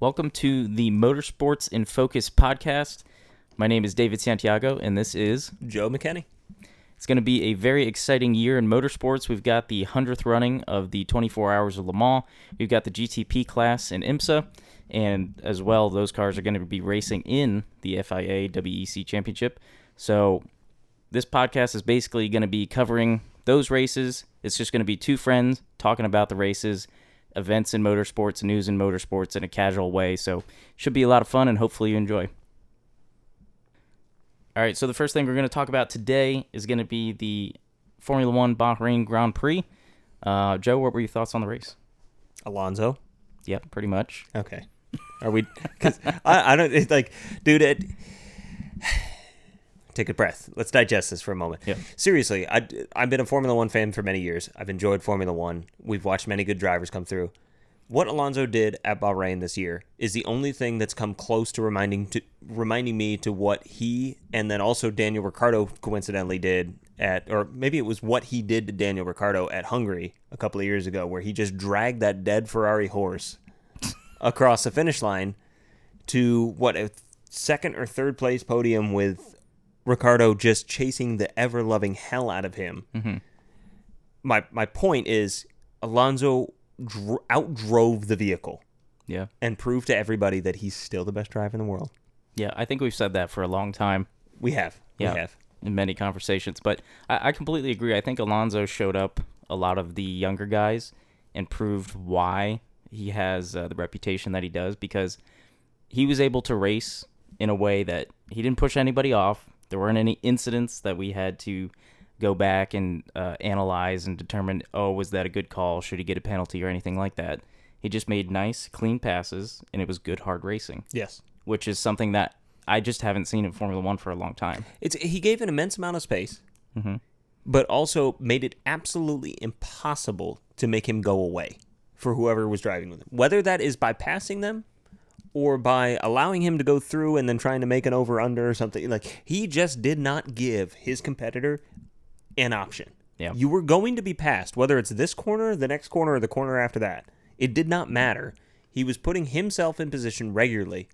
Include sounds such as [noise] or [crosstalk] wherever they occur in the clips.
Welcome to the Motorsports in Focus podcast. My name is David Santiago, and this is Joe McKenney. It's going to be a very exciting year in motorsports. We've got the 100th running of the 24 Hours of Le Mans. We've got the GTP class in IMSA, and as well, those cars are going to be racing in the FIA WEC Championship. So, this podcast is basically going to be covering those races. It's just going to be two friends talking about the races, events in motorsports, news in motorsports in a casual way. So, should be a lot of fun, and hopefully, you enjoy. All right, so the first thing we're going to talk about today is going to be the Formula One Bahrain Grand Prix. Uh, Joe, what were your thoughts on the race? Alonso. Yep, pretty much. Okay. Are we? Because I, I don't it's like, dude. It, take a breath. Let's digest this for a moment. Yeah. Seriously, I I've been a Formula One fan for many years. I've enjoyed Formula One. We've watched many good drivers come through. What Alonso did at Bahrain this year is the only thing that's come close to reminding to reminding me to what he and then also Daniel Ricciardo coincidentally did at or maybe it was what he did to Daniel Ricciardo at Hungary a couple of years ago where he just dragged that dead Ferrari horse [laughs] across the finish line to what a second or third place podium with Ricciardo just chasing the ever loving hell out of him. Mm-hmm. My my point is Alonso dr- outdrove the vehicle Yeah. and proved to everybody that he's still the best driver in the world. Yeah, I think we've said that for a long time We have. Yeah. We have. in many conversations, but I, I completely agree. I think Alonso showed up a lot of the younger guys and proved why he has uh, the reputation that he does because he was able to race in a way that he didn't push anybody off. There weren't any incidents that we had to go back and uh, analyze and determine, oh, was that a good call? Should he get a penalty or anything like that? He just made nice, clean passes, and it was good, hard racing, Yes. which is something that I just haven't seen in Formula One for a long time. It's he gave an immense amount of space, Mhm. but also made it absolutely impossible to make him go away for whoever was driving with him. Whether that is by passing them or by allowing him to go through and then trying to make an over under or something like he just did not give his competitor an option. Yeah. You were going to be passed, whether it's this corner, the next corner, or the corner after that. It did not matter. He was putting himself in position regularly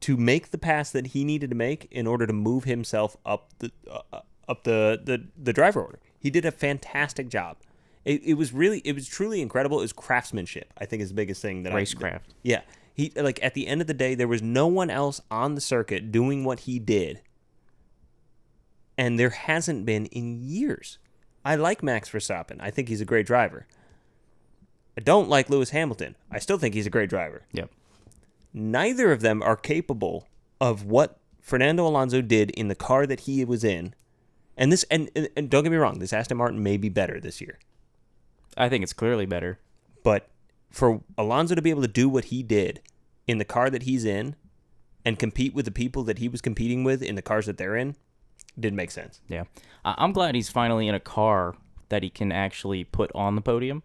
to make the pass that he needed to make in order to move himself up the uh, uh, up the, the the driver order. He did a fantastic job. It, it was really it was truly incredible. It was craftsmanship. I think is the biggest thing that I- Racecraft. yeah. He like at the end of the day there was no one else on the circuit doing what he did. And there hasn't been in years. I like Max Verstappen. I think he's a great driver. I don't like Lewis Hamilton. I still think he's a great driver. Yep. Neither of them are capable of what Fernando Alonso did in the car that he was in. And this and, and, and don't get me wrong, this Aston Martin may be better this year. I think it's clearly better. But for Alonso to be able to do what he did in the car that he's in and compete with the people that he was competing with in the cars that they're in didn't make sense. Yeah. I'm glad he's finally in a car that he can actually put on the podium.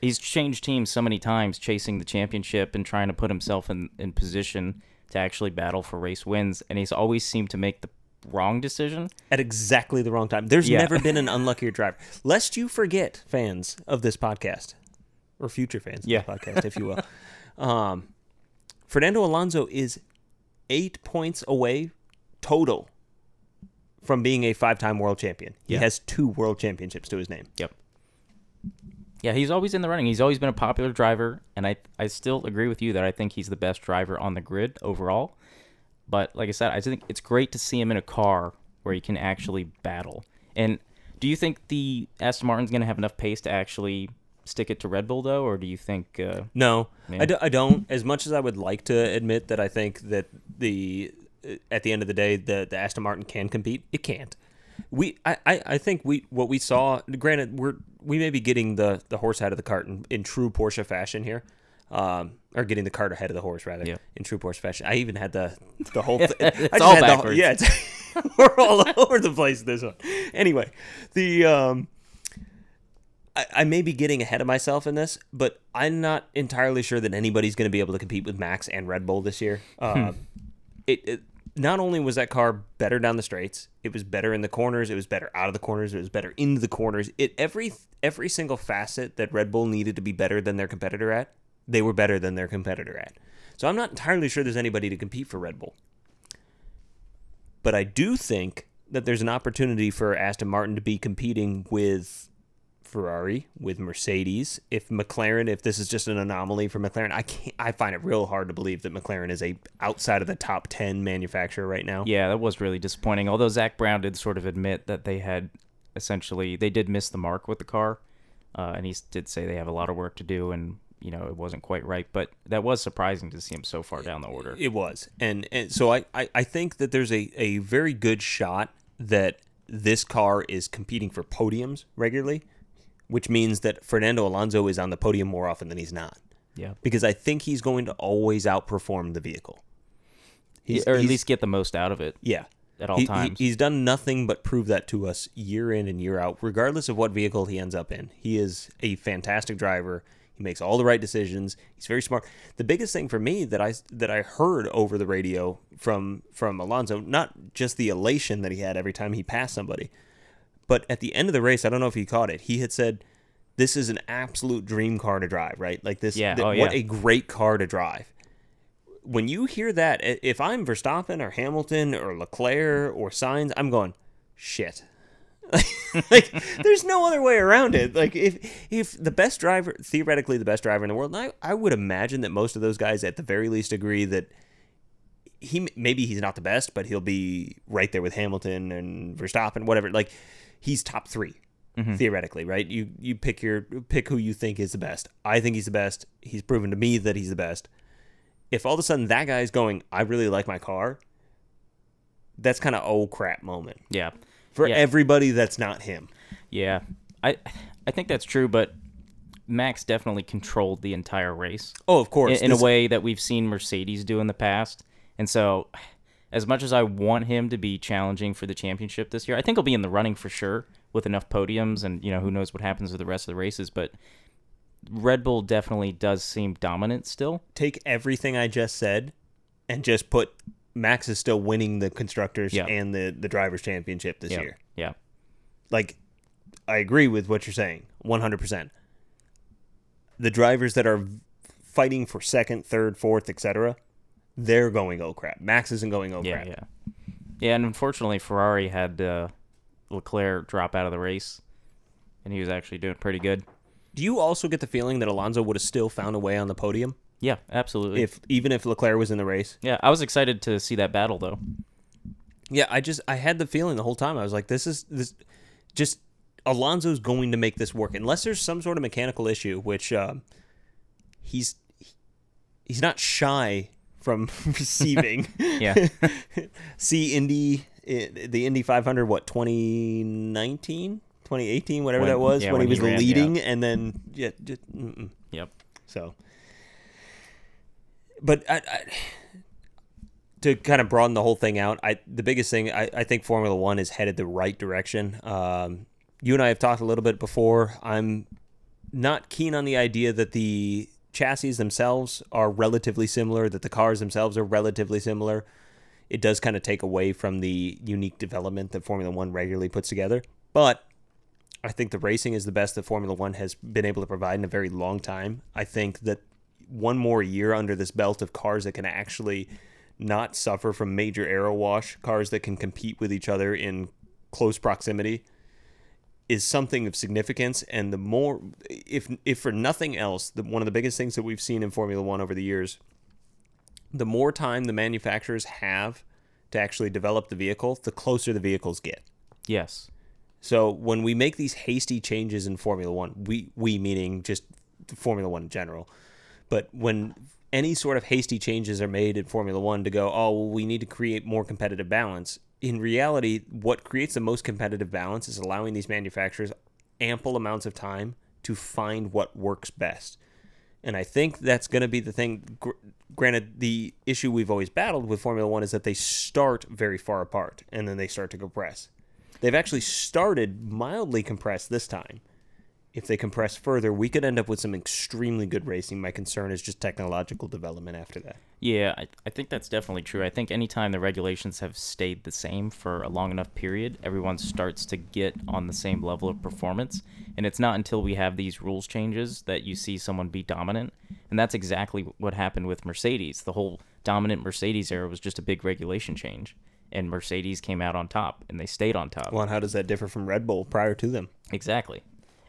He's changed teams so many times, chasing the championship and trying to put himself in, in position to actually battle for race wins. And he's always seemed to make the wrong decision. At exactly the wrong time. There's Yeah. never been an [laughs] unluckier driver. Lest you forget, fans of this podcast, or future fans Yeah. of this podcast, if you will. [laughs] Um, Fernando Alonso is eight points away total from being a five time world champion. He Yeah. has two world championships to his name. Yep. Yeah, he's always in the running. He's always been a popular driver, and I I still agree with you that I think he's the best driver on the grid overall. But like I said, I think it's great to see him in a car where he can actually battle. And do you think the Aston Martin's going to have enough pace to actually stick it to Red Bull though, or do you think? Uh, No. I, do, I don't. As much as I would like to admit that I think that the uh, at the end of the day the the Aston Martin can compete, it can't. We I, I, I think we what we saw. Granted, we're we may be getting the the horse out of the cart in, in true Porsche fashion here. Um, or getting the cart ahead of the horse rather Yeah. in true horse fashion. I even had the the whole. [laughs] Th- I It's just all had the backwards. yeah, it's, [laughs] we're all [laughs] over the place this one. Anyway, the um, I, I may be getting ahead of myself in this, but I'm not entirely sure that anybody's going to be able to compete with Max and Red Bull this year. Uh, it, it not only was that car better down the straights, it was better in the corners, it was better out of the corners, it was better into the corners. It every every single facet that Red Bull needed to be better than their competitor at, they were better than their competitor at. So I'm not entirely sure there's anybody to compete for Red Bull. But I do think that there's an opportunity for Aston Martin to be competing with Ferrari, with Mercedes. If McLaren, if this is just an anomaly for McLaren, I can't. I find it real hard to believe that McLaren is a outside of the top ten manufacturer right now. Yeah, that was really disappointing. Although Zak Brown did sort of admit that they had essentially they did miss the mark with the car, uh, and he did say they have a lot of work to do, and you know it wasn't quite right. But that was surprising to see him so far down the order. It was, and and so I I, I think that there's a a very good shot that this car is competing for podiums regularly, which means that Fernando Alonso is on the podium more often than he's not. Yeah, Because I think he's going to always outperform the vehicle. He's, or at least get the most out of it yeah. at all He- he- times. he's done nothing but prove that to us year in and year out, regardless of what vehicle he ends up in. He is a fantastic driver. He makes all the right decisions. He's very smart. The biggest thing for me that I that I heard over the radio from from Alonso, not just the elation that he had every time he passed somebody, but at the end of the race, I don't know if he caught it. He had said, "This is an absolute dream car to drive." Right? Like this. Yeah. th- Oh, what a great car to drive when you hear that, if I'm Verstappen or Hamilton or Leclerc or Sainz, I'm going, shit. [laughs] like, there's no other way around it. Like, if if the best driver, theoretically the best driver in the world, and I, I would imagine that most of those guys, at the very least, agree that he maybe he's not the best, but he'll be right there with Hamilton and Verstappen, whatever. Like, he's top 3 mm-hmm. theoretically, right? You you pick your pick who you think is the best. I think he's the best. He's proven to me that he's the best if all of a sudden that guy's going, I really like my car, that's kind of oh crap moment yeah, for Yeah. everybody that's not him. yeah. I I think that's true, but Max definitely controlled the entire race. Oh, of course. in, in a way that we've seen Mercedes do in the past. And so, as much as I want him to be challenging for the championship this year, I think he'll be in the running for sure with enough podiums, and you know who knows what happens with the rest of the races. But Red Bull definitely does seem dominant still. Take everything I just said and just put Max is still winning the constructors Yeah. and the the drivers championship this Yeah, year. yeah, Like I agree with what you're saying 100%. The drivers that are fighting for second, third, fourth, etc., they're going oh crap. Max isn't going oh yeah, crap. yeah, yeah. And unfortunately, Ferrari had uh, Leclerc drop out of the race, and he was actually doing pretty good. Do you also get the feeling that Alonso would have still found a way on the podium Yeah, absolutely. if even if Leclerc was in the race? yeah, I was excited to see that battle though. Yeah, I just I had the feeling the whole time. I was like, this is this just Alonso's going to make this work unless there's some sort of mechanical issue, which um, he's he's not shy from [laughs] receiving. [laughs] Yeah. [laughs] See Indy eh, the Indy 500 what 2019 2018 whatever When- that was yeah, when, he when was he ran, leading and then yeah just. Yep. So, but I, I, to kind of broaden the whole thing out, I the biggest thing I, I think Formula One is headed the right direction. Um, you and I have talked a little bit before. I'm not keen on the idea that the chassis themselves are relatively similar, that the cars themselves are relatively similar. It does kind of take away from the unique development that Formula One regularly puts together. But I think the racing is the best that Formula One has been able to provide in a very long time. I think that one more year under this belt of cars that can actually not suffer from major aero wash, cars that can compete with each other in close proximity, is something of significance. And the more, if if for nothing else, the, one of the biggest things that we've seen in Formula One over the years, the more time the manufacturers have to actually develop the vehicle, the closer the vehicles get. Yes. So when we make these hasty changes in Formula One, we we meaning just Formula One in general, but when any sort of hasty changes are made in Formula One to go, oh, well, we need to create more competitive balance. In reality, what creates the most competitive balance is allowing these manufacturers ample amounts of time to find what works best. And I think that's going to be the thing. Gr- granted, the issue we've always battled with Formula One is that they start very far apart and then they start to compress. They've actually started mildly compressed this time, if they compress further, we could end up with some extremely good racing. My concern is just technological development after that. Yeah, I, I think that's definitely true. I think anytime the regulations have stayed the same for a long enough period, everyone starts to get on the same level of performance. And it's not until we have these rules changes that you see someone be dominant. And that's exactly what happened with Mercedes. The whole dominant Mercedes era was just a big regulation change. And Mercedes came out on top, and they stayed on top. Well, and how does that differ from Red Bull prior to them? Exactly.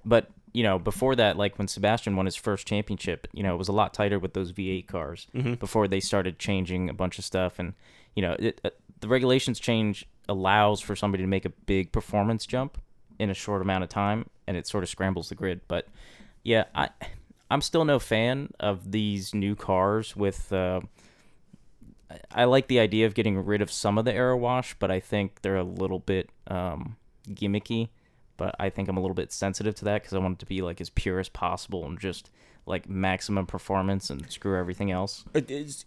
But you know, before that, like when Sebastian won his first championship, you know, it was a lot tighter with those V8 cars before they started changing a bunch of stuff. And you know, it, uh, the regulations change allows for somebody to make a big performance jump in a short amount of time, and it sort of scrambles the grid. But yeah, I I'm still no fan of these new cars with. Uh, I- I like the idea of getting rid of some of the aero wash, but I think they're a little bit um, gimmicky. But I think I'm a little bit sensitive to that because I want it to be like as pure as possible and just like maximum performance and screw everything else. Uh,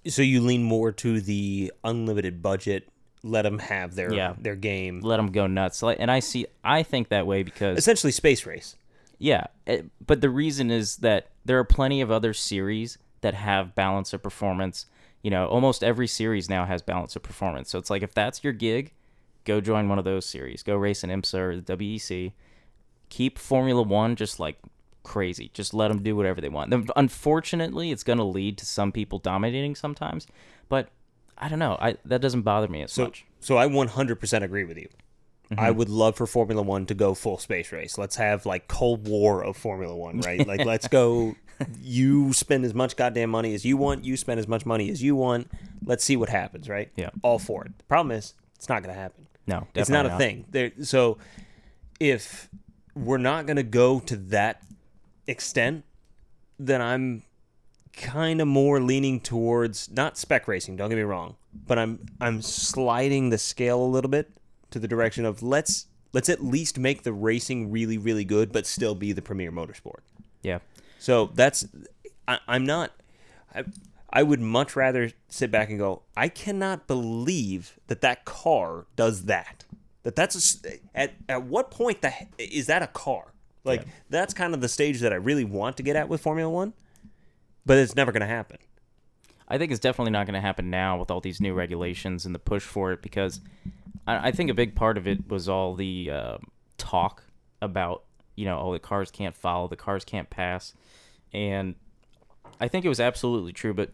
so you lean more to the unlimited budget. Let them have their Yeah. their game. Let them go nuts. Like, and I see, I think that way because Essentially, space race. Yeah, it, but the reason is that there are plenty of other series that have balance of performance. You know, almost every series now has balance of performance. So it's like if that's your gig, go join one of those series. Go race an IMSA or the WEC. Keep Formula One just like crazy. Just let them do whatever they want. Unfortunately, it's going to lead to some people dominating sometimes, but I don't know. I that doesn't bother me as So, much. so I 100% agree with you. I mm-hmm. would love for Formula One to go full space race. Let's have like Cold War of Formula One, right? like, [laughs] let's go. You spend as much goddamn money as you want. You spend as much money as you want. Let's see what happens, right? Yeah. All for it. The problem is, it's not going to happen. No, it's not a thing. There. So, if we're not going to go to that extent, then I'm kind of more leaning towards not spec racing. Don't get me wrong, but I'm I'm sliding the scale a little bit to the direction of let's let's at least make the racing really really good, but still be the premier motorsport. Yeah. So that's I, I'm not. I, I would much rather sit back and go. I cannot believe that that car does that. That that's a at at what point that is that a car? Like Yeah. that's kind of the stage that I really want to get at with Formula One, but it's never going to happen. I think it's definitely not going to happen now with all these new regulations and the push for it because I, I think a big part of it was all the uh, talk about, you know, oh, the cars can't follow, the cars can't pass. And I think it was absolutely true, but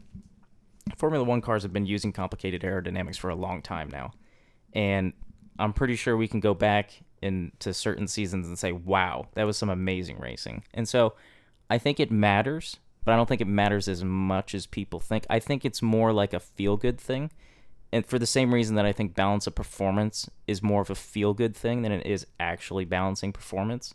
Formula One cars have been using complicated aerodynamics for a long time now. And I'm pretty sure we can go back into certain seasons and say, wow, that was some amazing racing. And so I think it matters, but I don't think it matters as much as people think. I think it's more like a feel good thing. And for the same reason that I think balance of performance is more of a feel good thing than it is actually balancing performance.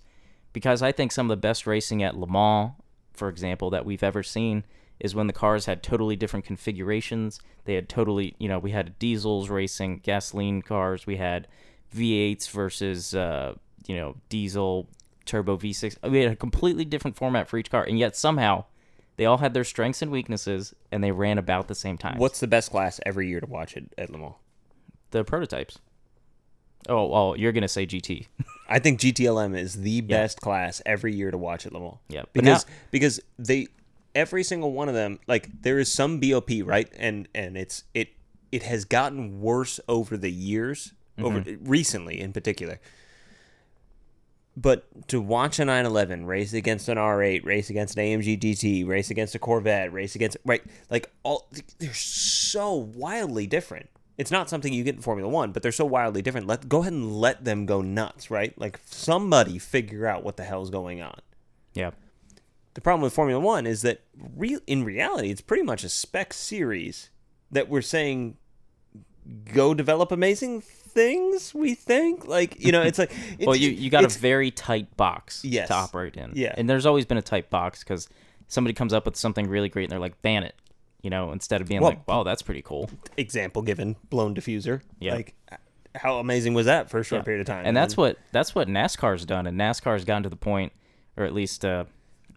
Because I think some of the best racing at Le Mans, for example, that we've ever seen is when the cars had totally different configurations. They had totally, you know, we had diesels racing gasoline cars, we had V8s versus, uh, you know, diesel turbo V6. We had a completely different format for each car, and yet somehow they all had their strengths and weaknesses, and they ran about the same time. What's the best class every year to watch at, at Le Mans? the prototypes? Oh, well, you're gonna say GT. [laughs] I think GTLM is the best class every year to watch at Le Mans. Yeah, because now- because they every single one of them like there is some BOP right, and and it's it it has gotten worse over the years, over mm-hmm. recently in particular. But to watch a 911 race against an R8, race against an AMG GT, race against a Corvette, race against right, like all they're so wildly different. It's not something you get in Formula One, but they're so wildly different. Let go ahead and let them go nuts, right? Like somebody figure out what the hell's going on. yeah, The problem with Formula One is that real in reality, it's pretty much a spec series that we're saying go develop amazing things. We think like you know, it's like [laughs] it's, well, you you got a very tight box Yes. to operate in. Yeah. and there's always been a tight box because somebody comes up with something really great and they're like, ban it. You know, instead of being Well- like, wow, that's pretty cool. example given blown diffuser. Yeah. like how amazing was that for a short period of time? And that's what that's what NASCAR's done, and NASCAR's gotten to the point, or at least uh,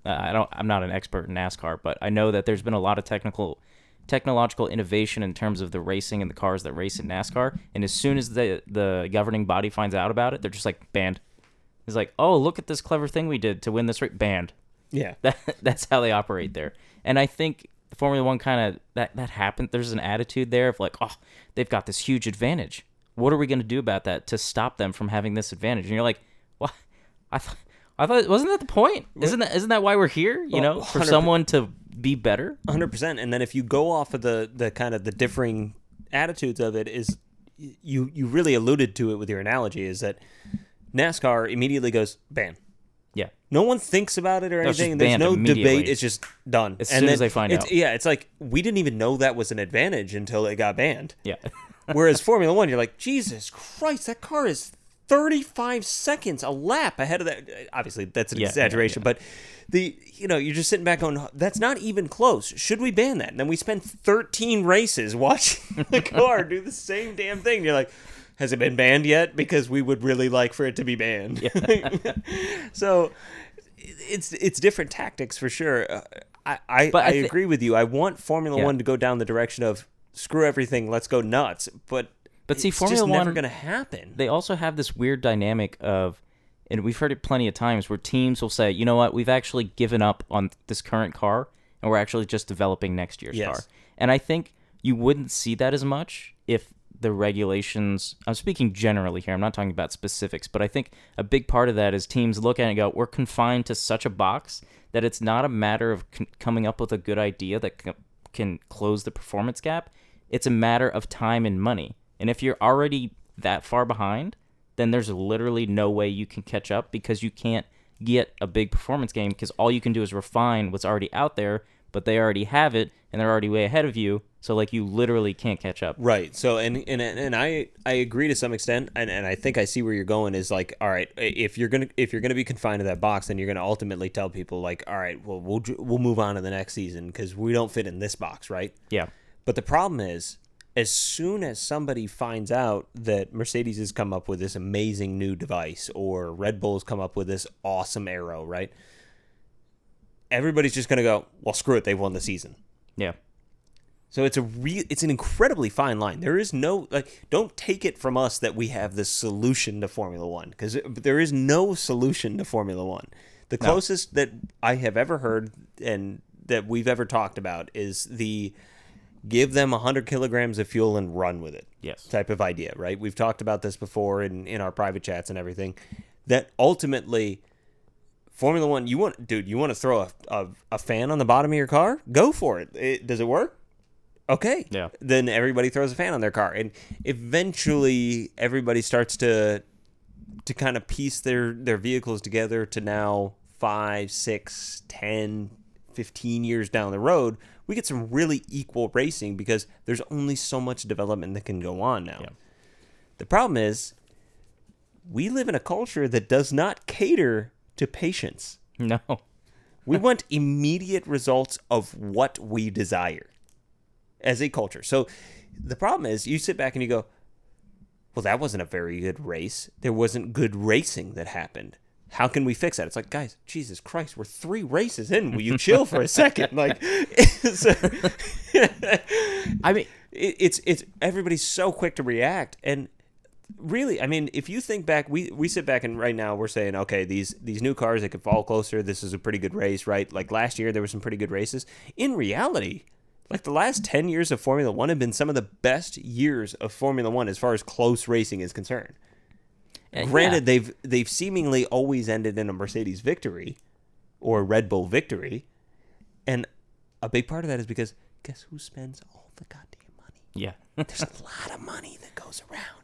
uh, I don't. I'm not an expert in NASCAR, but I know that there's been a lot of technical, technological innovation in terms of the racing and the cars that race in NASCAR. And as soon as the the governing body finds out about it, they're just like banned. It's like, oh, look at this clever thing we did to win this race. Banned. Yeah. [laughs] That, that's how they operate there. And I think Formula One kind of that that happened. There's an attitude there of like, oh, they've got this huge advantage. What are we going to do about that to stop them from having this advantage? And you're like, what? I thought. I thought wasn't that the point? Isn't that isn't that why we're here? You know, for someone to be better. hundred percent. And then if you go off of the the kind of the differing attitudes of it, is you you really alluded to it with your analogy is that NASCAR immediately goes ban. Yeah, No one thinks about it or No, anything. There's no debate. It's just done. As and soon then as they find out. Yeah, it's like we didn't even know that was an advantage until it got banned. yeah, [laughs] Whereas Formula One, you're like, Jesus Christ, that car is 35 seconds a lap ahead of that. Obviously, that's an Yeah, yeah, exaggeration, but the you know you're just sitting back going, that's not even close. Should we ban that? And then we spent 13 races [laughs] watching the car do the same damn thing. You're like. Has it been banned yet? Because we would really like for it to be banned. [laughs] so it's it's different tactics for sure. Uh, I I, But I, I thi- agree with you. I want Formula Yeah. One to go down the direction of screw everything, let's go nuts. But But see, Formula just never going to happen. they also have this weird dynamic of and we've heard it plenty of times where teams will say, you know what, we've actually given up on this current car and we're actually just developing next year's Yes. car. And I think you wouldn't see that as much if the regulations I'm speaking generally here, I'm not talking about specifics, but I think a big part of that is teams look at it and go, we're confined to such a box that it's not a matter of c- coming up with a good idea that c- can close the performance gap. It's a matter of time and money. And if you're already that far behind, then there's literally no way you can catch up because you can't get a big performance game because all you can do is refine what's already out there, but they already have it and they're already way ahead of you. So like you literally can't catch up. Right. So and and and I I agree to some extent, and, and I think I see where you're going. Is like, all right, if you're gonna if you're gonna be confined to that box, then you're gonna ultimately tell people like, all right, well we'll we'll move on to the next season because we don't fit in this box, right? Yeah. But the problem is, as soon as somebody finds out that Mercedes has come up with this amazing new device or Red Bull's come up with this awesome aero, right? Everybody's just going to go, well, screw it, they won the season. Yeah. So it's a re- it's an incredibly fine line. There is no like don't take it from us that we have the solution to Formula 1 cuz there is no solution to Formula 1. The closest that I have ever heard and that we've ever talked about is the give them 100 kilograms of fuel and run with it Yes. type of idea, right? We've talked about this before in, in our private chats and everything. That ultimately, Formula One, you want, dude, you want to throw a, a, a fan on the bottom of your car? Go for it. it. Does it work? Okay. Yeah. Then everybody throws a fan on their car, and eventually everybody starts to to kind of piece their their vehicles together to now five, six, ten, 15 years down the road, we get some really equal racing because there's only so much development that can go on now. Yeah. The problem is we live in a culture that does not cater to patience. No. We want immediate results of what we desire as a culture. So the problem is you sit back and you go, well, that wasn't a very good race. There wasn't good racing that happened. How can we fix that? It's like, guys, Jesus Christ, we're three races in. Will you chill for a second? Like, [laughs] [laughs] I mean, it, it's it's everybody's so quick to react and really i mean if you think back we we sit back and right now we're saying okay these these new cars they could fall closer this is a pretty good race right like last year there were some pretty good races in reality like the last 10 years of formula 1 have been some of the best years of formula 1 as far as close racing is concerned granted yeah. they've they've seemingly always ended in a mercedes victory or a red bull victory and a big part of that is because guess who spends all the goddamn money yeah. [laughs] there's a lot of money that goes around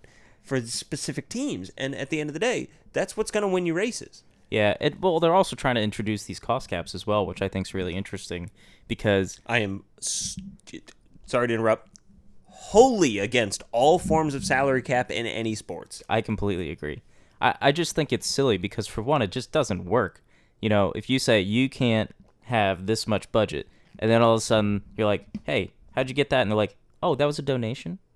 for specific teams, and at the end of the day, that's what's going to win you races. Yeah, it, well, they're also trying to introduce these cost caps as well, which I think is really interesting because I am s- sorry to interrupt. Wholly against all forms of salary cap in any sports. I completely agree. I, I just think it's silly because, for one, it just doesn't work. You know, if you say you can't have this much budget, and then all of a sudden you're like, hey, how'd you get that? And they're like, oh, that was a donation. [laughs]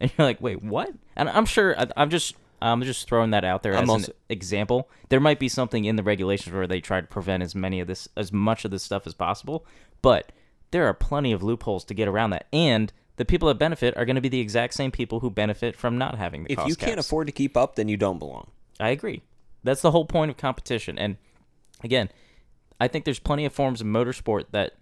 And you're like, wait, what? And I'm sure I- I'm just I'm just throwing that out there I'm as also- an example. There might be something in the regulations where they try to prevent as many of this as much of this stuff as possible, but there are plenty of loopholes to get around that. And the people that benefit are going to be the exact same people who benefit from not having the If cost you can't caps. afford to keep up, then you don't belong. I agree. That's the whole point of competition. And again, I think there's plenty of forms of motorsport that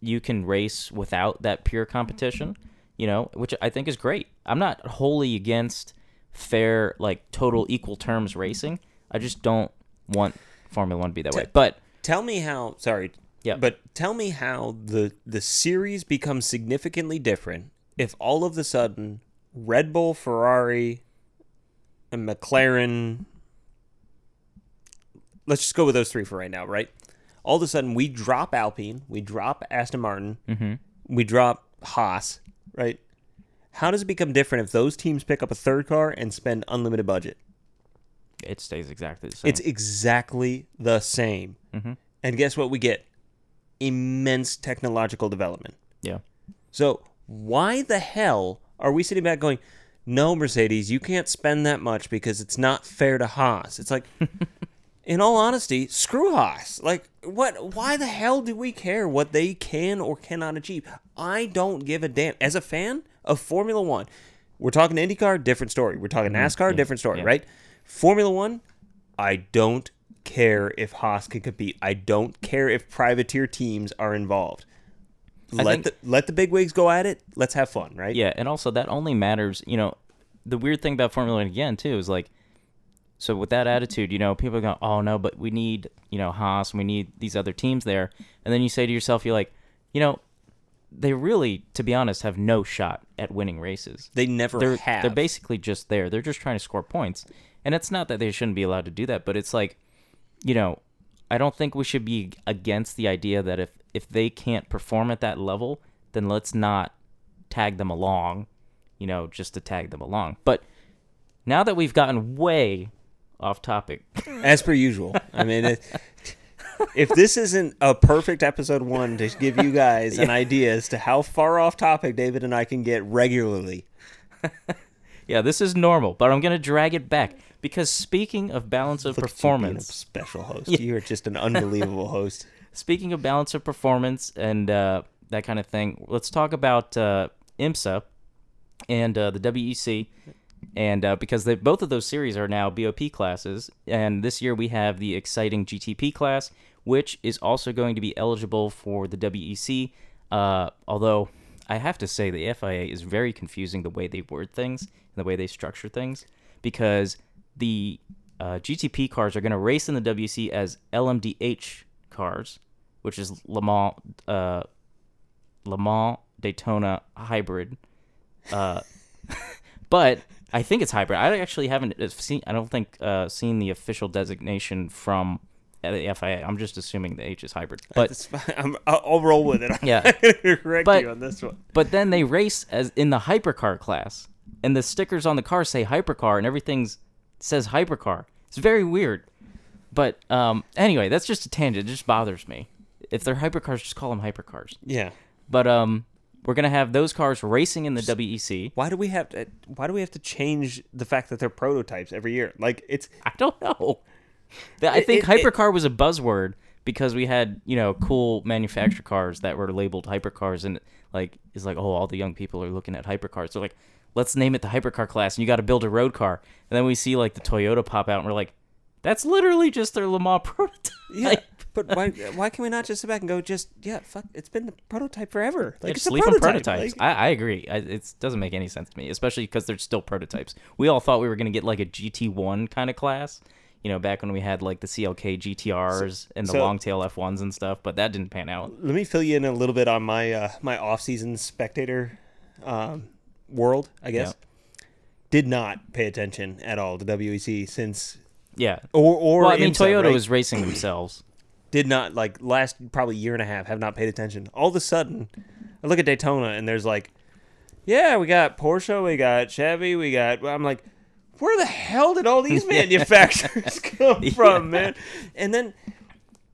you can race without that pure competition, you know, which I think is great. I'm not wholly against fair, like total equal terms racing. I just don't want Formula One to be that way. But Tell me how. Sorry. Yeah. But tell me how the the series becomes significantly different if all of a sudden Red Bull, Ferrari, and McLaren. Let's just go with those three for right now, right? All of a sudden, we drop Alpine, we drop Aston Martin, mm-hmm. we drop Haas, right? How does it become different if those teams pick up a third car and spend unlimited budget? it stays exactly the same. It's exactly the same. Mm-hmm. And guess what we get? Immense technological development. yeah. So why the hell are we sitting back going, no, Mercedes, you can't spend that much because it's not fair to Haas? It's like, [laughs] in all honesty, screw Haas. Like, what? Why the hell do we care what they can or cannot achieve? I don't give a damn. As a fan of Formula One, we're talking IndyCar, different story. We're talking mm-hmm. NASCAR, different story, yeah. right? Formula One, I don't care if Haas can compete. I don't care if privateer teams are involved. Let think- the let the big wigs go at it. Let's have fun, right? Yeah, and also that only matters, you know, the weird thing about Formula One again too is like so with that attitude, you know, people go, Oh no, but we need, you know, Haas and we need these other teams there and then you say to yourself, you're like, you know, they really, to be honest, have no shot at winning races. They never They're have. they're basically just there. They're just trying to score points. And it's not that they shouldn't be allowed to do that, but it's like, you know, I don't think we should be against the idea that if if they can't perform at that level, then let's not tag them along, you know, just to tag them along. But now that we've gotten way off topic, [laughs] as per usual. I mean, it, if this isn't a perfect episode one to give you guys an [laughs] idea as to how far off topic David and I can get regularly, [laughs] yeah, this is normal, but I'm going to drag it back because speaking of balance of look at you being a performance, special [laughs] host. You're just an unbelievable host. [laughs] Speaking of balance of performance and uh, that kind of thing, let's talk about uh, IMSA and uh, the WEC. And uh, because they, both of those series are now BOP classes, and this year we have the exciting GTP class, which is also going to be eligible for the WEC. Uh, although I have to say the FIA is very confusing the way they word things and the way they structure things, because the uh, GTP cars are going to race in the WC as LMDH cars, which is Le Mans, uh, Le Mans Daytona hybrid. Uh, [laughs] but I think it's hybrid. I actually haven't uh, seen. I don't think uh, seen the official designation from the FIA. I'm just assuming the H is hybrid. But [laughs] I'm, I'll, I'll roll with it. [laughs] I'm Yeah. correct But- you on this one. but then they race as in the hypercar class, and the stickers on the car say hypercar, and everything's says hypercar. It's very weird. But um, anyway, that's just a tangent. It just bothers me. If they're hypercars, just call them hypercars. Yeah. But um, we're gonna have those cars racing in the WEC. Why do we have to? Why do we have to change the fact that they're prototypes every year? Like it's I don't know. [laughs] I think it- it- hypercar was a buzzword because we had you know cool manufactured cars that were labeled hypercars, and like it's like oh all the young people are looking at hypercars. So like let's name it the hypercar class, and you got to build a road car. And then we see like the Toyota pop out, and we're like, that's literally just their Le Mans [laughs] prototype. yeah. but why? Why can we not just sit back and go? Just yeah. Fuck. It's been the prototype forever. Like Yeah, it's a prototype. prototypes. Like, I, I agree. I, it doesn't make any sense to me, especially because they're still prototypes. We all thought we were going to get like a GT1 kind of class, you know, back when we had like the CLK GTRs and the so- long tail F1s and stuff, but that didn't pan out. let me fill you in a little bit on my uh, my off season spectator um, world. I guess did not pay attention at all to WEC since Yeah. or or Well, I mean, IMSA, Toyota right? was racing themselves. [clears throat] did not like last probably year and a half have not paid attention. All of a sudden, I look at Daytona and there's like, yeah, we got Porsche, we got Chevy, we got. I'm like, where the hell did all these [laughs] manufacturers [laughs] come from, man? And then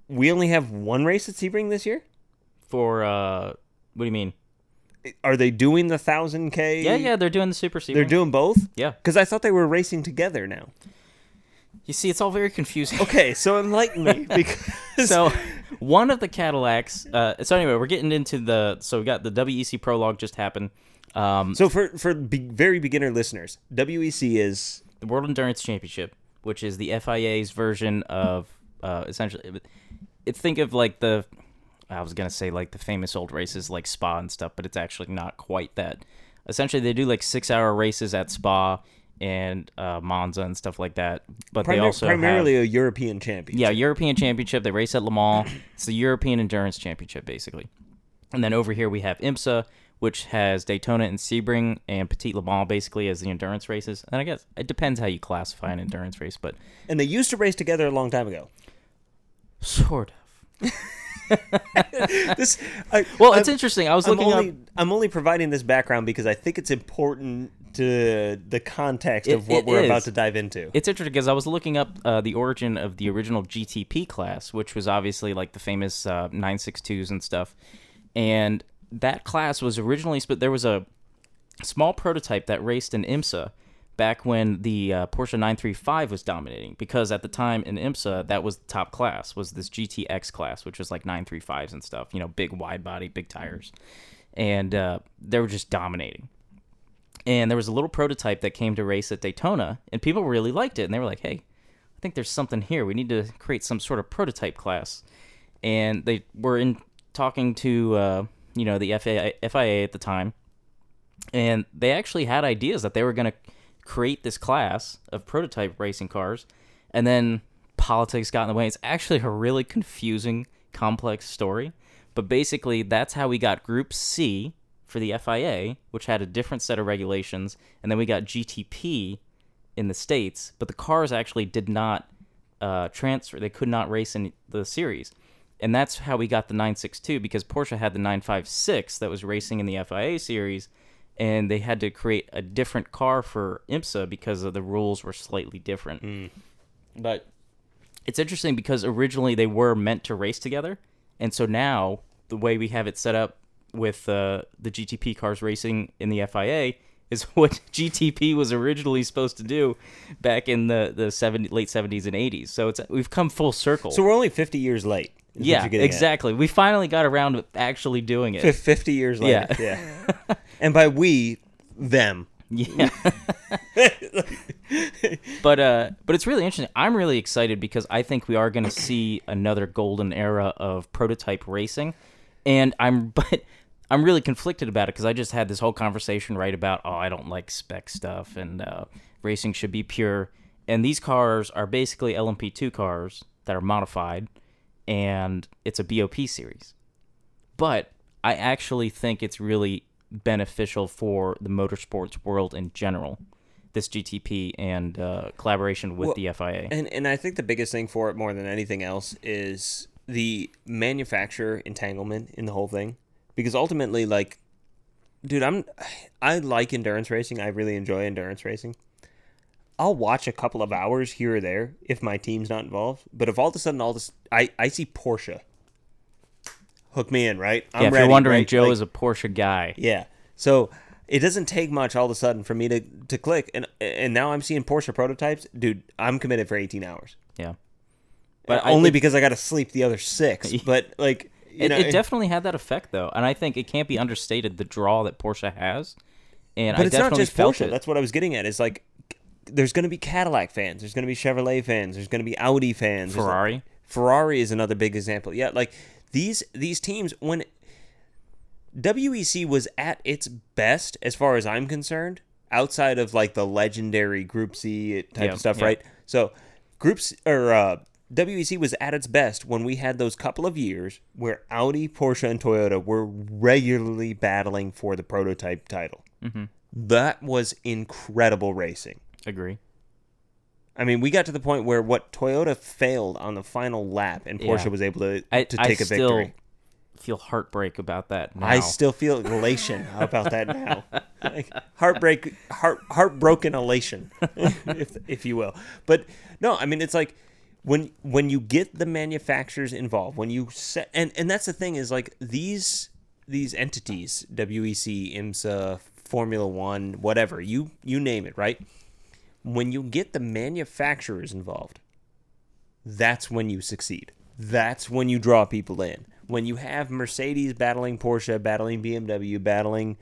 we only have one race at Sebring this year. For uh, what do you mean? Are they doing the thousand k? Yeah, yeah, they're doing the Super Sebring. They're doing both. Yeah. Because I thought they were racing together now. You see, it's all very confusing. Okay, so enlighten me [laughs] because so one of the Cadillacs. Uh, so anyway, we're getting into the. So we got the WEC prologue just happened. Um, so for for be, very beginner listeners, WEC is the World Endurance Championship. which is the FIA's version of uh, essentially. It, think of like the, I was gonna say like the famous old races like Spa and stuff, but it's actually not quite that. Essentially, they do like six-hour races at Spa and uh, Monza and stuff like that. But they also primarily have, a European championship. yeah, European Championship. They race at Le Mans. It's the European Endurance Championship, basically. And then over here we have IMSA, which has Daytona and Sebring and Petit Le Mans, basically as the endurance races. And I guess it depends how you classify an endurance race, but and they used to race together a long time ago. sort of. [laughs] [laughs] This, I, Well, I'm- it's interesting. I was I'm looking only, up. I'm only providing this background because I think it's important to the context It- of what we're about to dive into. It's interesting because I was looking up uh, the origin of the original GTP class, which was obviously like the famous uh, 962s and stuff. And that class was originally, but there was a small prototype that raced in IMSA back when the uh, Porsche 935 was dominating. Because at the time in IMSA, that was the top class, was this GTX class, which was like 935s and stuff. You know, big wide body, big tires, and uh, they were just dominating and there was a little prototype that came to race at Daytona, and people really liked it, and they were like, "Hey, I think there's something here. We need to create some sort of prototype class." And they were in talking to uh, you know the FIA, FIA at the time, and they actually had ideas that they were going to create this class of prototype racing cars, and then politics got in the way. It's actually a really confusing, complex story, but basically that's how we got Group C for the FIA, which had a different set of regulations, and then we got GTP in the states, but the cars actually did not uh, transfer; they could not race in the series, and that's how we got the 962 because Porsche had the 956 that was racing in the FIA series, and they had to create a different car for IMSA because of the rules were slightly different. But it's interesting because originally they were meant to race together, and so now the way we have it set up with uh, the GTP cars racing in the FIA is [laughs] what GTP was originally supposed to do back in the the 70, late seventies and eighties. So it's we've come full circle. so we're only 50 years late. Yeah, you're at. exactly. We finally got around to actually doing it. Fif- 50 years later. Yeah. Yeah. [laughs] and by we, them. Yeah. [laughs] but uh but it's really interesting. I'm really excited because I think we are going to see another golden era of prototype racing. And I'm [laughs] but I'm really conflicted about it because I just had this whole conversation right about oh I don't like spec stuff and uh, racing should be pure. And these cars are basically LMP2 cars that are modified, and it's a BOP series. But I actually think it's really beneficial for the motorsports world in general. This GTP and uh, collaboration with Well, the FIA. And and I think the biggest thing for it more than anything else is the manufacturer entanglement in the whole thing. Because ultimately like dude, I'm I like endurance racing. I really enjoy endurance racing. I'll watch a couple of hours here or there if my team's not involved. But if all of a sudden all this I, I see Porsche. Hook me in, right? I'm yeah, if ready, you're wondering, right? Joe Like- is a Porsche guy. yeah. So it doesn't take much all of a sudden for me to, to click and and now I'm seeing Porsche prototypes. Dude, I'm committed for 18 hours. Yeah, But But I- only it- because I got to sleep the other 6. [laughs] But like you it, know, it definitely had that effect though, and I think it can't be understated the draw that Porsche has. And but I it's not definitely just felt Porsche. it. That's what I was getting at. Is like there's going to be Cadillac fans, there's going to be Chevrolet fans, there's going to be Audi fans, Ferrari. Ferrari is another big example. Yeah, like these these teams when WEC was at its best as far as I'm concerned, outside of like the legendary Group C type Yeah, of stuff, yeah. right? So groups or uh, WEC was at its best when we had those couple of years where Audi, Porsche, and Toyota were regularly battling for the prototype title. Mm-hmm. That was incredible racing. Agree. I mean, we got to the point where what Toyota failed on the final lap, and Porsche Yeah. was able to, I, to I take a still victory. feel heartbreak about that now. I still feel elation [laughs] about that now. Like, heartbreak, heart, heartbroken elation, [laughs] if if you will. But no, I mean it's like when when you get the manufacturers involved, when you set and and that's the thing is like these these entities, WEC, IMSA, Formula One, whatever you you name it, right? When you get the manufacturers involved, that's when you succeed. That's when you draw people in. When you have Mercedes battling Porsche, battling BMW, battling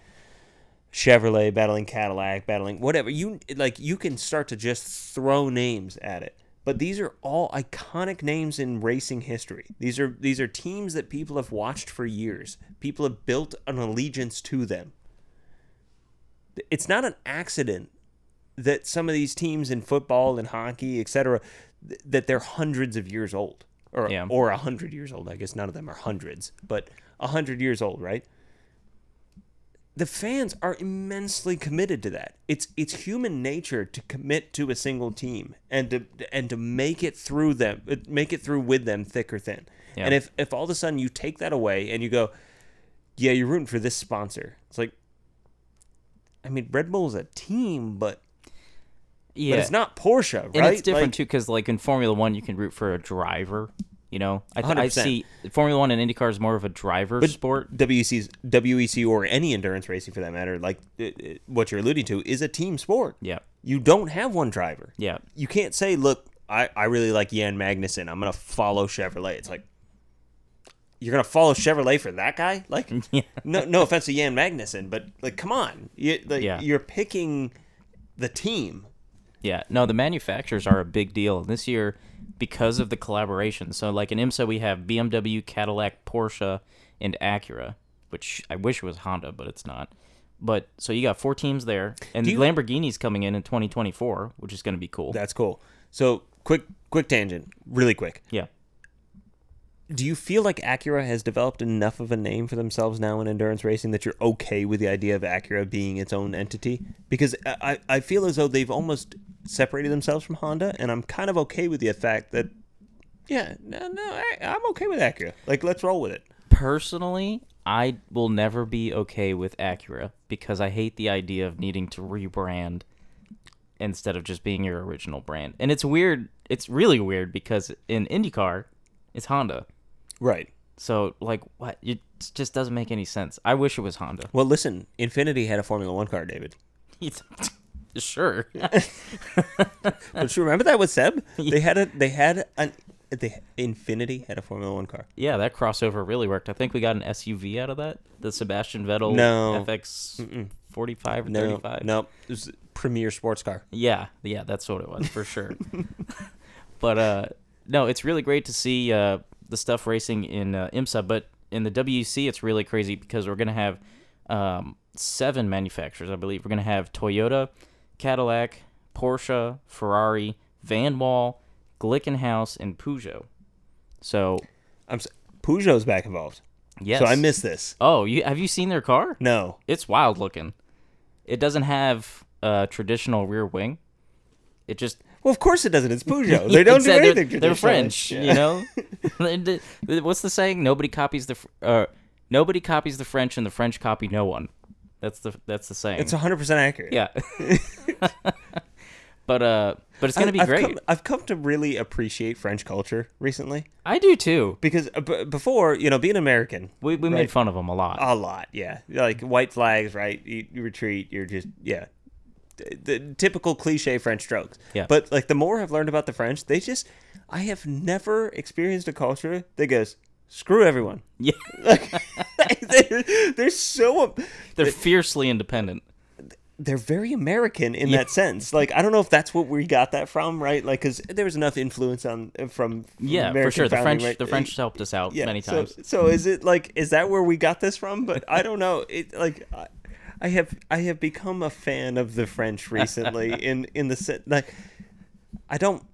Chevrolet battling Cadillac, battling whatever. You like you can start to just throw names at it. But these are all iconic names in racing history. These are these are teams that people have watched for years. People have built an allegiance to them. It's not an accident that some of these teams in football and hockey, etc., th- that they're hundreds of years old, or Yeah. or a hundred years old. I guess none of them are hundreds, but a hundred years old, right? The fans are immensely committed to that. It's it's human nature to commit to a single team and to and to make it through them, uh, make it through with them, thick or thin. Yeah. And if if all of a sudden you take that away and you go, yeah, you're rooting for this sponsor, it's like, I mean, Red Bull's a team, but Yeah, but it's not Porsche, right? and it's different Like, too because like in Formula One, you can root for a driver. You know, I, th- I 100%. see Formula One and IndyCar is more of a driver sport. WEC's WEC or any endurance racing for that matter, like uh, uh, what you're alluding to, is a team sport. Yeah, You don't have one driver. yeah, You can't say, "Look, I, I really like Jan Magnussen. I'm gonna follow Chevrolet." It's like you're gonna follow Chevrolet for that guy? Like, [laughs] Yeah. no, no offense to Jan Magnussen, but like, come on, you, like, Yeah. you're picking the team. Yeah. No, the manufacturers are a big deal this year because of the collaboration. So, like in IMSA, we have BMW, Cadillac, Porsche, and Acura, which I wish was Honda, but it's not. But so you got four teams there, and you- Lamborghini's coming in in 2024, which is going to be cool. That's cool. So, quick, quick tangent, really quick. yeah. Do you feel like Acura has developed enough of a name for themselves now in endurance racing that you're okay with the idea of Acura being its own entity? Because uh, I, I feel as though they've almost separated themselves from Honda, and I'm kind of okay with the fact that, yeah, no, no, I, I'm okay with Acura. Like, let's roll with it. Personally, I will never be okay with Acura because I hate the idea of needing to rebrand instead of just being your original brand. And it's weird. It's really weird because in IndyCar, it's Honda. Right. So like, what? It just doesn't make any sense. I wish it was Honda. Well, listen, Infiniti had a Formula One car, David. [laughs] sure. [laughs] Don't you remember that with Seb? They had a, they had an, they Infiniti had a Formula One car. yeah, that crossover really worked. I think we got an SUV out of that. The Sebastian Vettel No. FX 45 or No, 35. no, it was a premier sports car. Yeah, yeah, that's what it was for sure. [laughs] but uh, no, it's really great to see uh, the stuff racing in uh, IMSA. But in the WC, it's really crazy because we're gonna have um, seven manufacturers, I believe. We're gonna have Toyota, Cadillac, Porsche, Ferrari, Vanwall, Glickenhaus, and Peugeot. So I'm s- Peugeot's back involved. yes. So I missed this. Oh, you have you seen their car? No. It's wild looking. It doesn't have a traditional rear wing. It just Well, of course it doesn't. It's [laughs] Peugeot. They don't do anything. They're, they're. French, Yeah. you know. [laughs] [laughs] What's the saying? Nobody copies the uh, nobody copies the French, and the French copy no one. That's the that's the saying. It's 100 percent accurate. yeah. [laughs] but uh, but it's gonna I- be I've great. Come, I've come to really appreciate French culture recently I do too. because uh, b- before, you know, being American, We we Right. made fun of them a lot. a lot, yeah, like white flags, right? You, you retreat. You're just, yeah, the, the typical cliche French strokes. Yeah. But like the more I've learned about the French, they just, I have never experienced a culture that goes screw everyone. yeah, [laughs] they're, they're so they're fiercely independent. they're very American in that sense. Like I don't know if that's what we got that from, right? Like because there was enough influence on from Yeah, American for sure. The French right? the French helped us out yeah, many so- times. So, is it like is that where we got this from? But I don't know. It like I, I have I have become a fan of the French recently [laughs] in in the like I don't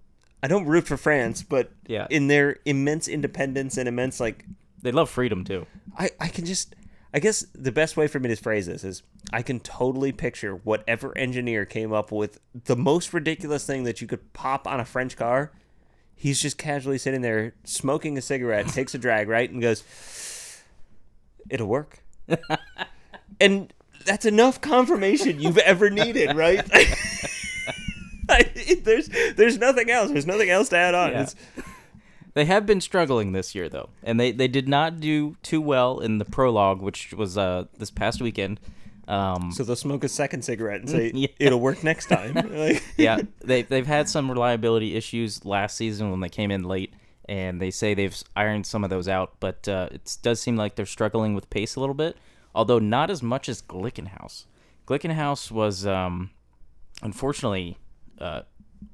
I don't root for France, but Yeah. in their immense independence and immense like They love freedom too. I, I can just I guess the best way for me to phrase this is I can totally picture whatever engineer came up with the most ridiculous thing that you could pop on a French car. He's just casually sitting there smoking a cigarette, [laughs] takes a drag, right, and goes, It'll work. [laughs] and that's enough confirmation you've ever needed, right? [laughs] [laughs] there's there's nothing else. There's nothing else to add on. Yeah. [laughs] They have been struggling this year though, and they, they did not do too well in the prologue, which was uh this past weekend. Um, so they'll smoke a second cigarette and [laughs] say Yeah. it'll work next time. Like, yeah, they they've had some reliability issues last season when they came in late, and they say they've ironed some of those out. But uh, it does seem like they're struggling with pace a little bit, although not as much as Glickenhaus. Glickenhaus was um, unfortunately uh,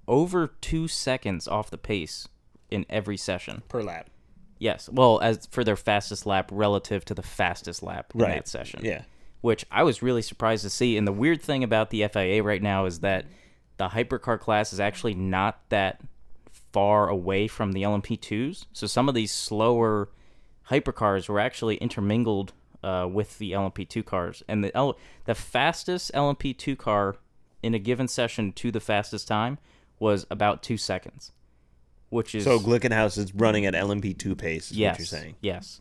over two seconds off the pace in every session. per lap. Yes, well, as for their fastest lap relative to the fastest lap in that session. Yeah. which I was really surprised to see. And the weird thing about the FIA right now is that the hypercar class is actually not that far away from the LMP2s. So some of these slower hypercars were actually intermingled uh, with the LMP2 cars, and the L- the fastest LMP2 car in a given session to the fastest time was about two seconds, which is So Glickenhaus is running at LMP2 pace, is yes, what you're saying. yes,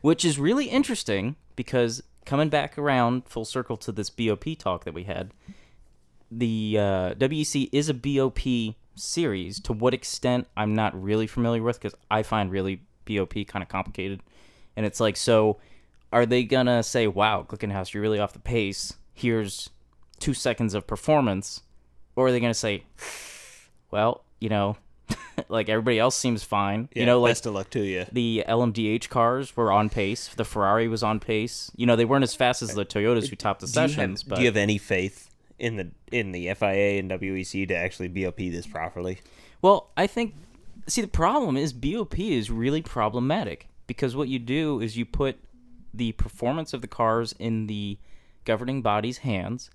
which is really interesting because coming back around full circle to this BOP talk that we had, the uh, WEC is a BOP series. To what extent, I'm not really familiar with because I find really BOP kind of complicated. And it's like, so are they gonna say, "Wow, Glickenhaus, you're really off the pace. Here's two seconds of performance," or are they gonna say, "Well, you know, [laughs] like everybody else seems fine. Yeah, you know, like best of luck to you. the LMDH cars were on pace. The Ferrari was on pace. You know, they weren't as fast as the Toyotas who topped the Do you, sessions, have, but do you have any faith in the in the FIA and WEC to actually BOP this properly? well, I think see the problem is BOP is really problematic because what you do is you put the performance of the cars in the governing body's hands,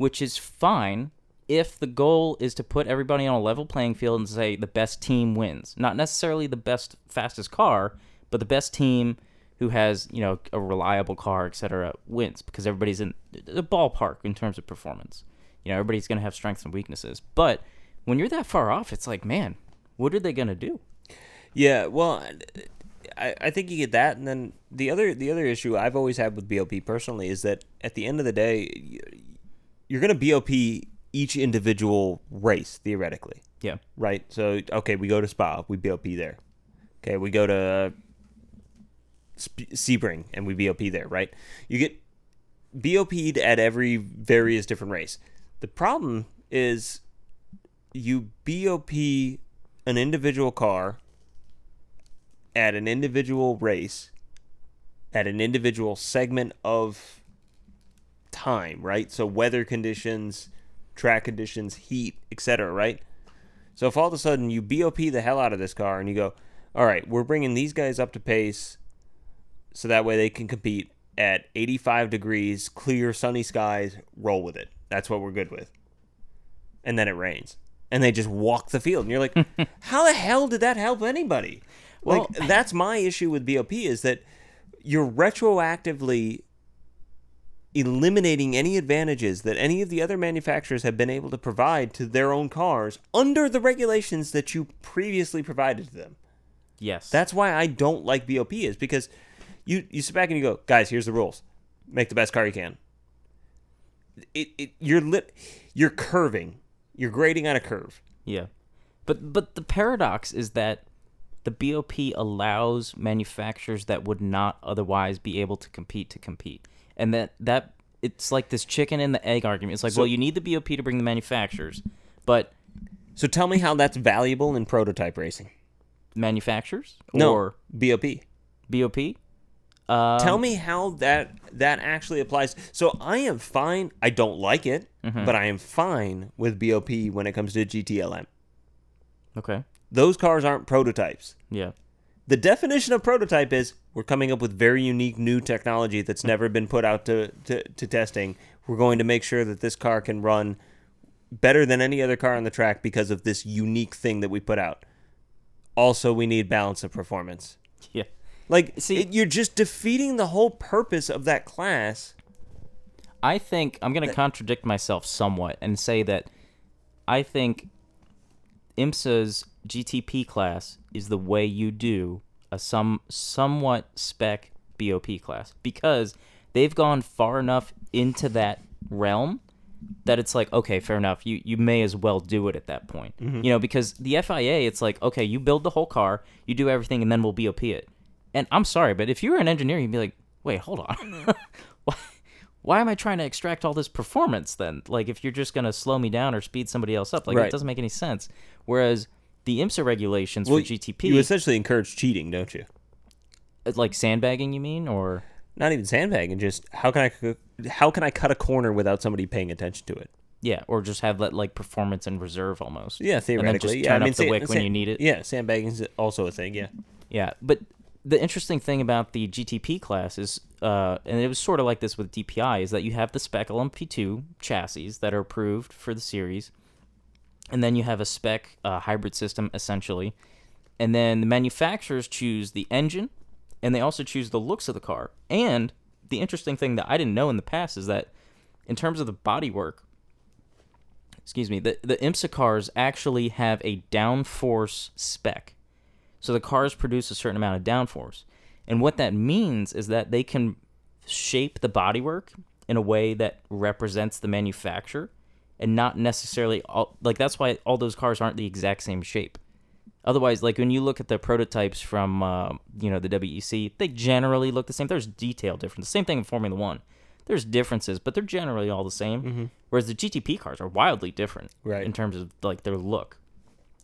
which is fine if the goal is to put everybody on a level playing field and say the best team wins. Not necessarily the best fastest car, but the best team who has, you know, a reliable car, etc., wins because everybody's in the ballpark in terms of performance. You know, everybody's going to have strengths and weaknesses. But when you're that far off, it's like, man, what are they going to do? Yeah, well, I, I think you get that, and then the other the other issue I've always had with BOP personally is that at the end of the day, you're going to BOP each individual race theoretically, Yeah. right? So okay, we go to Spa, we BOP there. Okay, we go to Sp- Sebring and we BOP there, right? You get BOP'd at every various different race. The problem is you BOP an individual car at an individual race at an individual segment of time, right? So weather conditions, track conditions, heat, etc., right? So if all of a sudden you BOP the hell out of this car and you go, "All right, we're bringing these guys up to pace so that way they can compete at 85 degrees, clear sunny skies, roll with it. That's what we're good with." And then it rains. And they just walk the field. And you're like, [laughs] "How the hell did that help anybody?" Well- like that's my issue with BOP is that you're retroactively eliminating any advantages that any of the other manufacturers have been able to provide to their own cars under the regulations that you previously provided to them. Yes. That's why I don't like BOP is because you you sit back and you go, guys, here's the rules. Make the best car you can. It, it you're lit you're curving. You're grading on a curve. Yeah. But but the paradox is that the BOP allows manufacturers that would not otherwise be able to compete to compete. And that that it's like this chicken and the egg argument. It's like, So- well, you need the BOP to bring the manufacturers, but So tell me how that's valuable in prototype racing. manufacturers No, or BOP. BOP? Um, Tell me how that that actually applies. So I am fine. I don't like it, Mm-hmm. but I am fine with BOP when it comes to GTLM. Okay. Those cars aren't prototypes. Yeah. The definition of prototype is we're coming up with very unique new technology that's never been put out to, to, to testing. We're going to make sure that this car can run better than any other car on the track because of this unique thing that we put out. Also, we need balance of performance. Yeah. Like, See- it, you're just defeating the whole purpose of that class. I think I'm going to contradict myself somewhat and say that I think IMSA's GTP class is the way you do a some somewhat spec BOP class because they've gone far enough into that realm that it's like okay fair enough you you may as well do it at that point mm-hmm. you know because the FIA it's like okay you build the whole car you do everything and then we'll BOP it and I'm sorry but if you were an engineer you'd be like wait hold on [laughs] why why am I trying to extract all this performance then? Like, if you're just going to slow me down or speed somebody else up, like, Right. it doesn't make any sense. Whereas the IMSA regulations Well, for GTP, You essentially encourage cheating, don't you? uh, like sandbagging, you mean? Or, not even sandbagging, just how can I how can I cut a corner without somebody paying attention to it? Yeah, or just have that like performance in reserve almost. Yeah, theoretically. yeah, turn I up mean, the sa- wick when sa- you need it. Yeah, sandbagging is also a thing. Yeah. Yeah, but the interesting thing about the GTP class is, uh, and it was sort of like this with DPI, is that you have the spec LMP2 chassis that are approved for the series, and then you have a spec uh, hybrid system essentially, and then the manufacturers choose the engine, and they also choose the looks of the car. And the interesting thing that I didn't know in the past is that, in terms of the bodywork, excuse me, the the IMSA cars actually have a downforce spec. So the cars produce a certain amount of downforce. And what that means is that they can shape the bodywork in a way that represents the manufacturer and not necessarily all, like that's why all those cars aren't the exact same shape. Otherwise, like when you look at the prototypes from uh, you know the WEC, they generally look the same. There's detail difference. The same thing in Formula One. There's differences, but they're generally all the same. Whereas the GTP cars are wildly different Right. in terms of like their look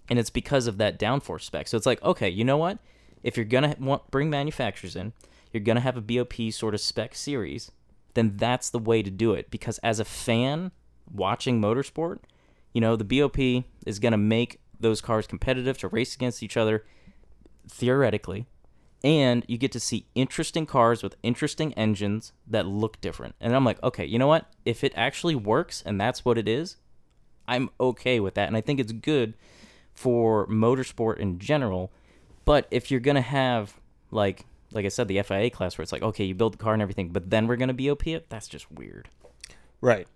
and it's because of that downforce spec. So it's like, okay, you know what? If you're gonna want bring manufacturers in, you're gonna have a BOP sort of spec series, then that's the way to do it. Because as a fan watching motorsport, you know the BOP is gonna make those cars competitive to race against each other, theoretically, and you get to see interesting cars with interesting engines that look different. And I'm like, okay, you know what? If it actually works and that's what it is, I'm okay with that, and I think it's good for motorsport in general. But if you're gonna have like like I said, the FIA class where it's like, okay, you build the car and everything, but then we're gonna BOP it, that's just weird. Right.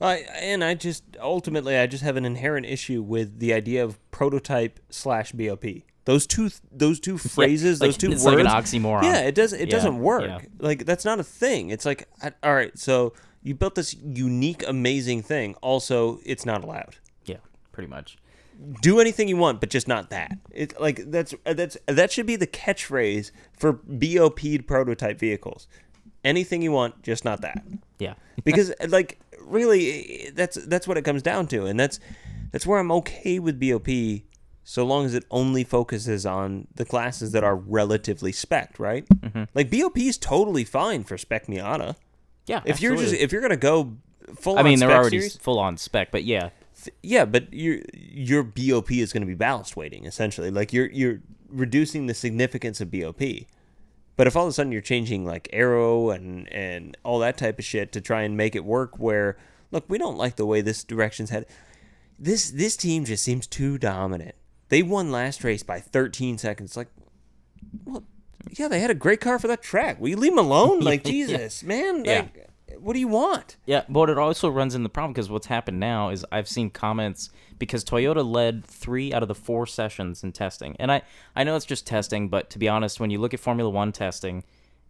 I and I just ultimately I just have an inherent issue with the idea of prototype slash BOP. Those two those two phrases, like, those two it's like words, an oxymoron. Yeah, it does. It Yeah, doesn't work. yeah. Like that's not a thing. It's like I, all right, so you built this unique, amazing thing. Also, it's not allowed. Yeah, pretty much. Do anything you want, but just not that. It like that's that's that should be the catchphrase for BOP prototype vehicles. Anything you want, just not that Yeah. [laughs] because like really that's that's what it comes down to. And that's that's where I'm okay with BOP so long as it only focuses on the classes that are relatively spec right? Mm-hmm. like BOP is totally fine for spec Miata. Yeah. if you're just if you're gonna go full I mean, they're already series, full on spec, but yeah, th- yeah but your your BOP is going to be ballast weighting essentially. Like you're you're reducing the significance of BOP but if all of a sudden you're changing like aero and and all that type of shit to try and make it work where look we don't like the way this direction's headed this this team just seems too dominant. They won last race by 13 seconds. Like well yeah they had a great car for that track. Will you leave them alone? [laughs] Like jesus man. Yeah. Like what do you want? Yeah, but it also runs in the problem because what's happened now is I've seen comments because Toyota led three out of the four sessions in testing, and I I know it's just testing, but to be honest, when you look at Formula One testing,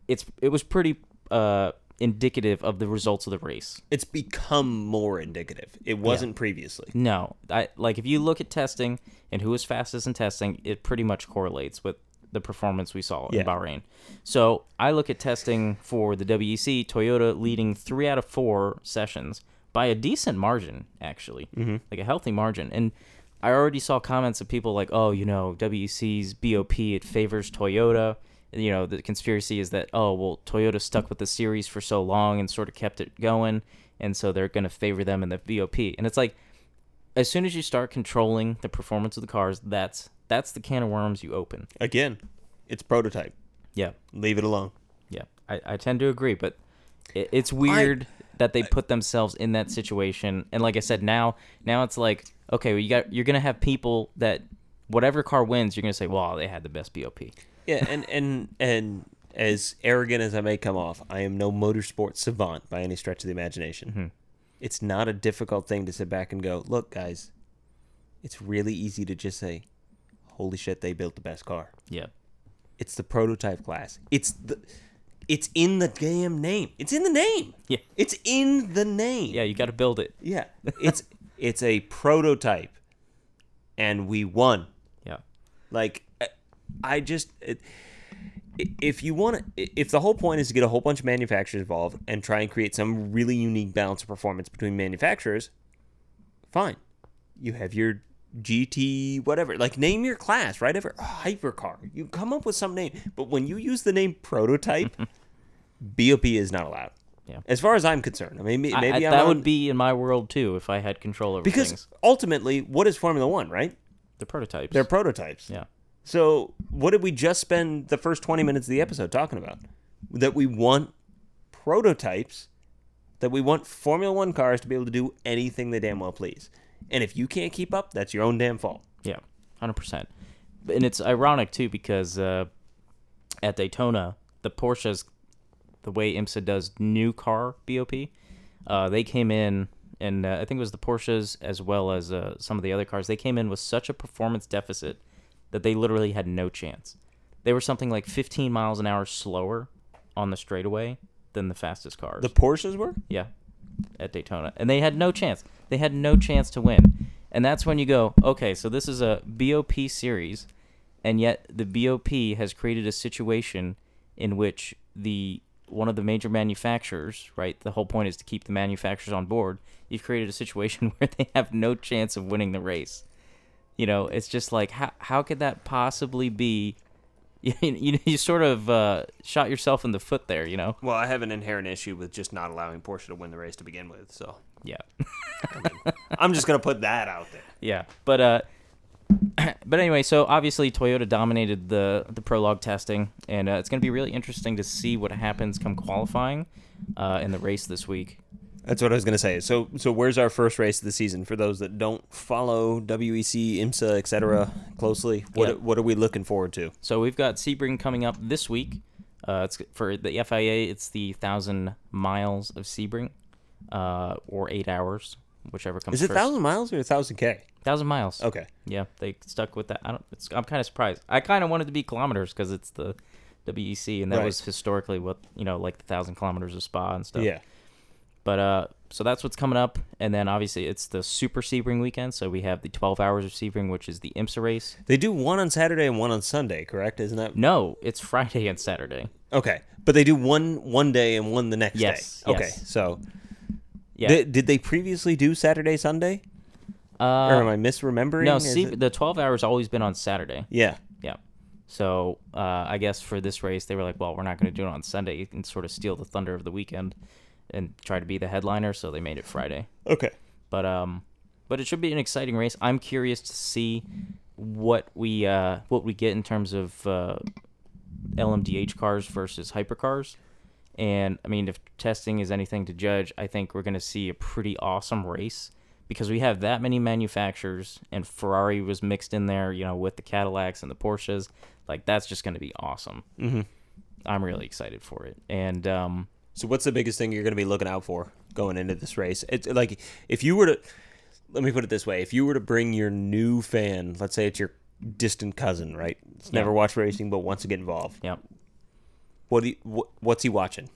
it's it was pretty uh, indicative of the results of the race. it's become more indicative. It wasn't previously. No, I like if you look at testing and who was fastest in testing, it pretty much correlates with the performance we saw Yeah. in Bahrain. So I look at testing for the WEC, Toyota leading three out of four sessions by a decent margin, actually, mm-hmm. like a healthy margin. And I already saw comments of people like, "Oh, you know, WEC's BOP it favors Toyota." You know, the conspiracy is that oh, well, Toyota stuck with the series for so long and sort of kept it going, and so they're going to favor them in the BOP. And it's like as soon as you start controlling the performance of the cars, that's that's the can of worms you open. again it's prototype Yeah, leave it alone yeah. I, I tend to agree, but it, it's weird that they put themselves in that situation. And like I said, now now it's like okay, well, you got you're gonna have people that whatever car wins, you're gonna say, well, they had the best BOP. Yeah, and and and as arrogant as I may come off, I am no motorsport savant by any stretch of the imagination. Mm-hmm. It's not a difficult thing to sit back and go, look, guys, it's really easy to just say, holy shit, they built the best car. Yeah, It's the prototype class. It's the it's in the damn name. It's in the name. Yeah. It's in the name. yeah. You got to build it. Yeah. [laughs] It's it's a prototype and we won. Yeah, Like, I- I just, it, if you want to, if the whole point is to get a whole bunch of manufacturers involved and try and create some really unique balance of performance between manufacturers, fine. You have your GT, whatever. Like, name your class, right? Ever oh, hypercar. You come up with some name, but when you use the name prototype, [laughs] BOP is not allowed. Yeah. As far as I'm concerned, I mean, maybe I- I- that on- would be in my world too if I had control over because things. ultimately, what is Formula One, right? The prototypes. They're prototypes. yeah. So, what did we just spend the first 20 minutes of the episode talking about? That we want prototypes, that we want Formula One cars to be able to do anything they damn well please. And if you can't keep up, that's your own damn fault. Yeah, hundred percent. And it's ironic too because uh, at Daytona, the Porsches, the way IMSA does new car BOP, uh, they came in, and uh, I think it was the Porsches as well as uh, some of the other cars. They came in with such a performance deficit that they literally had no chance. They were something like 15 miles an hour slower on the straightaway than the fastest cars. The Porsches were? Yeah, at Daytona, and they had no chance. They had no chance to win, and that's when you go, okay, so this is a BOP series, and yet the BOP has created a situation in which the one of the major manufacturers, right? The whole point is to keep the manufacturers on board. You've created a situation [laughs] where they have no chance of winning the race. You know, it's just like how how could that possibly be? [laughs] You, you, you sort of uh, shot yourself in the foot there, you know? Well, I have an inherent issue with just not allowing Porsche to win the race to begin with. So, Yeah. [laughs] I'm just going to put that out there. Yeah, but uh, [clears throat] but anyway, so obviously Toyota dominated the the prologue testing, and uh, it's going to be really interesting to see what happens come qualifying uh, in the race this week. That's what I was going to say. So, so where's our first race of the season for those that don't follow WEC, IMSA, etc. closely? What Yeah. what are we looking forward to? So we've got Sebring coming up this week. Uh, it's for the FIA. It's the thousand miles of Sebring, uh, or eight hours, whichever comes Is it first. thousand miles or a thousand k? Thousand miles. Okay. Yeah, they stuck with that. I don't. It's, I'm kind of surprised. I kind of wanted to be kilometers because it's the WEC, and that Right. was historically what you know, like the thousand kilometers of Spa and stuff. Yeah. But uh, so that's what's coming up, and then obviously it's the Super Sebring weekend. So we have the 12 hours of Sebring, which is the IMSA race. They do one on Saturday and one on Sunday, correct? Isn't that No, it's Friday and Saturday. okay? But they do one one day and one the next Yes, day. Okay. So, Yeah. did, did they previously do Saturday Sunday, or am uh, I misremembering? no, Is Se- it- the 12 hours always been on Saturday. yeah. Yeah. So uh, I guess for this race, they were like, well, we're not going to do it on Sunday and sort of steal the thunder of the weekend and try to be the headliner. So they made it Friday. Okay. But um, but it should be an exciting race. I'm curious to see what we uh what we get in terms of uh, LMDH cars versus hypercars. And I mean, if testing is anything to judge, I think we're going to see a pretty awesome race because we have that many manufacturers, and Ferrari was mixed in there, you know, with the Cadillacs and the Porsches. Like that's just going to be awesome. Mhm. I'm really excited for it. And um, So, what's the biggest thing you're going to be looking out for going into this race? It's like if you were to, let me put it this way: if you were to bring your new fan, let's say it's your distant cousin, right? It's never Yeah. watched racing but wants to get involved. yeah, What you, wh- what's he watching?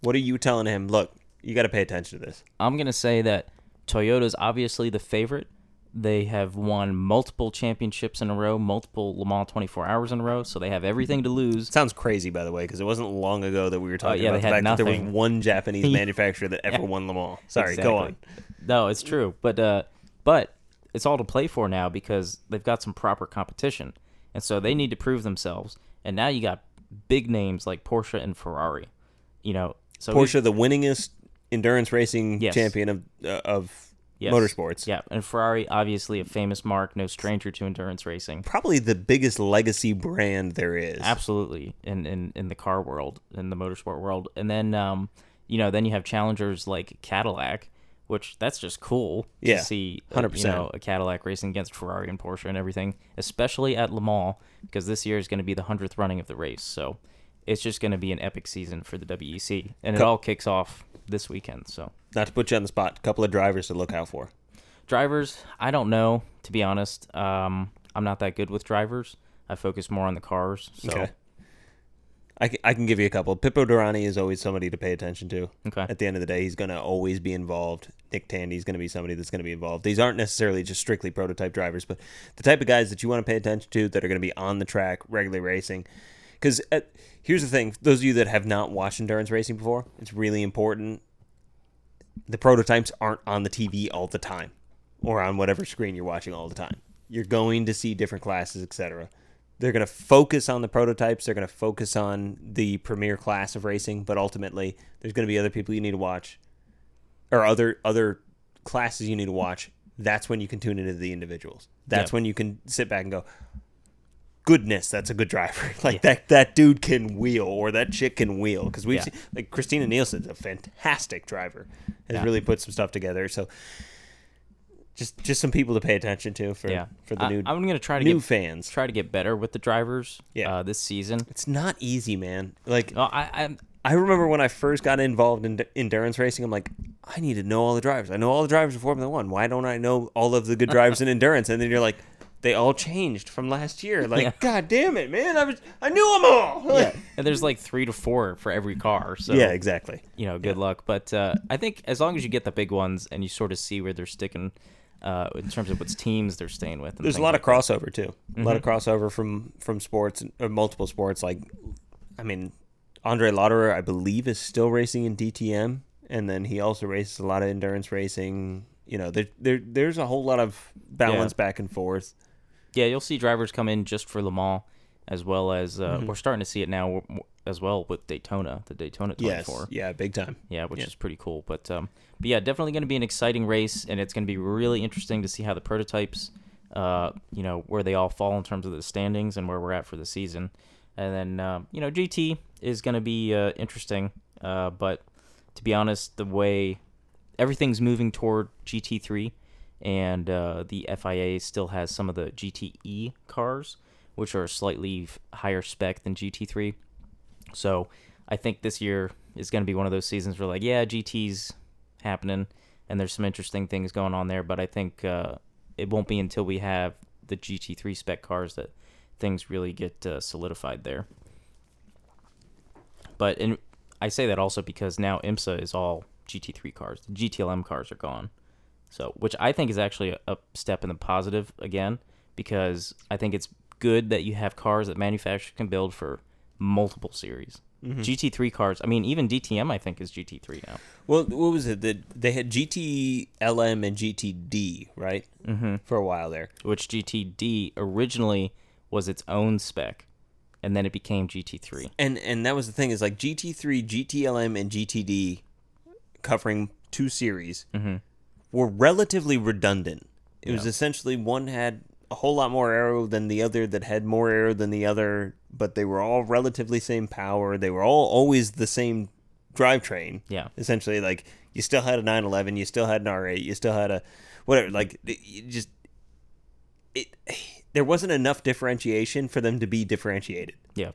What are you telling him? Look, you got to pay attention to this. I'm gonna say that Toyota's obviously the favorite. They have won multiple championships in a row, multiple Le Mans 24 hours in a row, so they have everything to lose. Sounds crazy, by the way, because it wasn't long ago that we were talking Oh, yeah, about the fact that there was one Japanese [laughs] manufacturer that ever won Le Mans. Sorry, go on. No, it's true, but uh, but it's all to play for now because they've got some proper competition, and so they need to prove themselves. And now you got big names like Porsche and Ferrari. You know, so Porsche, the winningest endurance racing Yes. champion of uh, of Yes. motorsports. Yeah, and Ferrari, obviously a famous marque, no stranger to endurance racing. Probably the biggest legacy brand there is. Absolutely, in, in in the car world, in the motorsport world, and then um, you know, then you have challengers like Cadillac, which that's just cool Yeah, to see. uh, 100%. You know, a Cadillac racing against Ferrari and Porsche and everything, especially at Le Mans, because this year is going to be the hundredth running of the race. So it's just going to be an epic season for the WEC, and it all kicks off this weekend. So Not to put you on the spot, a couple of drivers to look out for. drivers, I don't know to be honest. Um, I'm not that good with drivers. I focus more on the cars. So Okay. I can, I can give you a couple. Pipo Derani is always somebody to pay attention to. Okay. At the end of the day, he's going to always be involved. Nick Tandy's going to be somebody that's going to be involved. These aren't necessarily just strictly prototype drivers, but the type of guys that you want to pay attention to that are going to be on the track, regularly racing. Because uh, here's the thing: those of you that have not watched endurance racing before, it's really important. The prototypes aren't on the TV all the time, or on whatever screen you're watching all the time. You're going to see different classes, etc. they're going to focus on the prototypes. They're going to focus on the premier class of racing, but ultimately, there's going to be other people you need to watch, or other other classes you need to watch. That's when you can tune into the individuals. That's Yeah. when you can sit back and go, "Goodness, that's a good driver. [laughs] like that that dude can wheel, or that chick can wheel." Because we've Yeah. seen, like Christina Nielsen's a fantastic driver. Has Yeah. really put some stuff together. So. Just, just some people to pay attention to for Yeah, for the I, new I'm gonna try to new get fans. try to get better with the drivers. Yeah. Uh, this season. It's not easy, man. Like No, I, I I remember when I first got involved in endurance racing, I'm like, I need to know all the drivers. I know all the drivers of Formula One. Why don't I know all of the good drivers in [laughs] endurance? And then you're like, they all changed from last year. [laughs] Like, Yeah. God damn it, man! I was I knew them all. [laughs] yeah, and there's like three to four for every car. So yeah, exactly. you know, good luck. But uh, I think as long as you get the big ones and you sort of see where they're sticking uh, in terms of which teams they're staying with. and There's a lot like of crossover too. A lot of crossover from from sports or multiple sports. Like, I mean, Andre Lotterer, I believe, is still racing in DTM, and then he also races a lot of endurance racing. You know, there, there there's a whole lot of balance back and forth. Yeah, you'll see drivers come in just for Le Mans, as well as uh, Mm-hmm. we're starting to see it now as well with Daytona, the Daytona 24. Yes, yeah, big time. Yeah, which Yeah. is pretty cool. But um, but yeah, definitely going to be an exciting race, and it's going to be really interesting to see how the prototypes, uh, you know, where they all fall in terms of the standings and where we're at for the season. And then uh, you know, GT is going to be uh, interesting. Uh, but to be honest, the way everything's moving toward GT3, and uh, the FIA still has some of the GTE cars, which are slightly higher spec than GT3. So I think this year is going to be one of those seasons where, like, yeah, GT's happening, and there's some interesting things going on there. But I think uh, it won't be until we have the GT3 spec cars that things really get uh, solidified there. But in, I say that also because now IMSA is all GT3 cars. The GTLM cars are gone. So, which I think is actually a, a step in the positive again, because I think it's good that you have cars that manufacturers can build for multiple series. GT3 cars, I mean, even DTM, I think, is GT3 now. Well, what was it? that they had GTLM and GTD, right? Mm-hmm. For a while there. Which GTD originally was its own spec, and then it became GT3. And and that was the thing is like GT3, GTLM, and GTD, covering two series, were relatively redundant. It was essentially one had a whole lot more aero than the other, that had more aero than the other, but they were all relatively same power. They were all always the same drivetrain. Yeah. essentially like you still had a 911 you still had an r8 you still had a whatever like you just it there wasn't enough differentiation for them to be differentiated Yeah,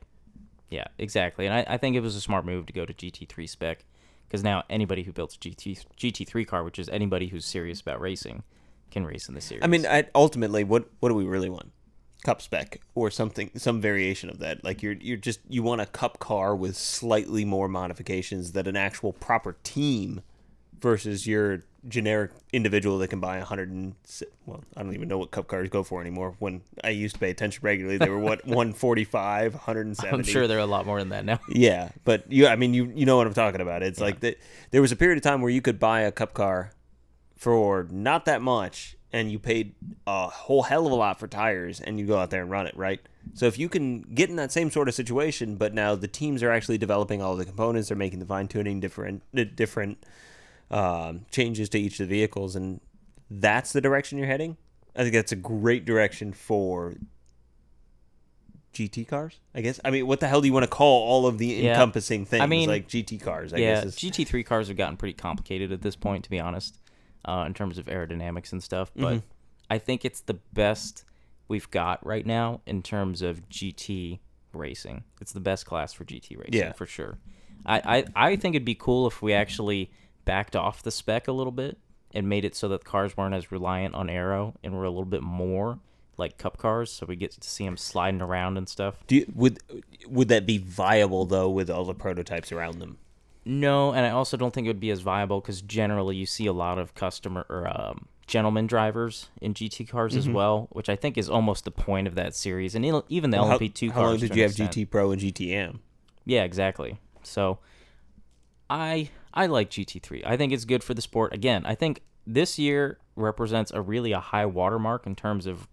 yeah, exactly. And I, I think it was a smart move to go to GT3 spec because now anybody who builds a GT GT3 car, which is anybody who's serious about racing, can race in the series. i mean I, ultimately what what do we really want cup spec or something some variation of that like you're you're just you want a cup car with slightly more modifications that an actual proper team versus your generic individual that can buy a hundred and well, I don't even know what cup cars go for anymore. When I used to pay attention regularly, they were what [laughs] 145, 170. I'm sure they're a lot more than that now. Yeah, but you, I mean, you you know what I'm talking about. It's like that. There was a period of time where you could buy a cup car for not that much, and you paid a whole hell of a lot for tires, and you go out there and run it, right? So if you can get in that same sort of situation, but now the teams are actually developing all the components, they're making the fine tuning, different different um, changes to each of the vehicles, and that's the direction you're heading. I think that's a great direction for GT cars. I guess. I mean, what the hell do you want to call all of the Yeah. encompassing things? I mean, like GT cars. I yeah, guess. is- GT3 cars have gotten pretty complicated at this point, to be honest, uh, in terms of aerodynamics and stuff. But Mm-hmm. I think it's the best we've got right now in terms of GT racing. It's the best class for GT racing, Yeah. for sure. I, I, I think it'd be cool if we actually backed off the spec a little bit and made it so that cars weren't as reliant on aero and were a little bit more like cup cars, so we get to see them sliding around and stuff. Do you, would would that be viable though with all the prototypes around them? No, and I also don't think it would be as viable because generally you see a lot of customer or um, gentleman drivers in GT cars Mm-hmm. as well, which I think is almost the point of that series. And even the How, LMP2 how cars. long did you have extent. GT Pro and GTM? Yeah, exactly. So I I like GT3. I think it's good for the sport. Again, I think this year represents a really a high watermark in terms of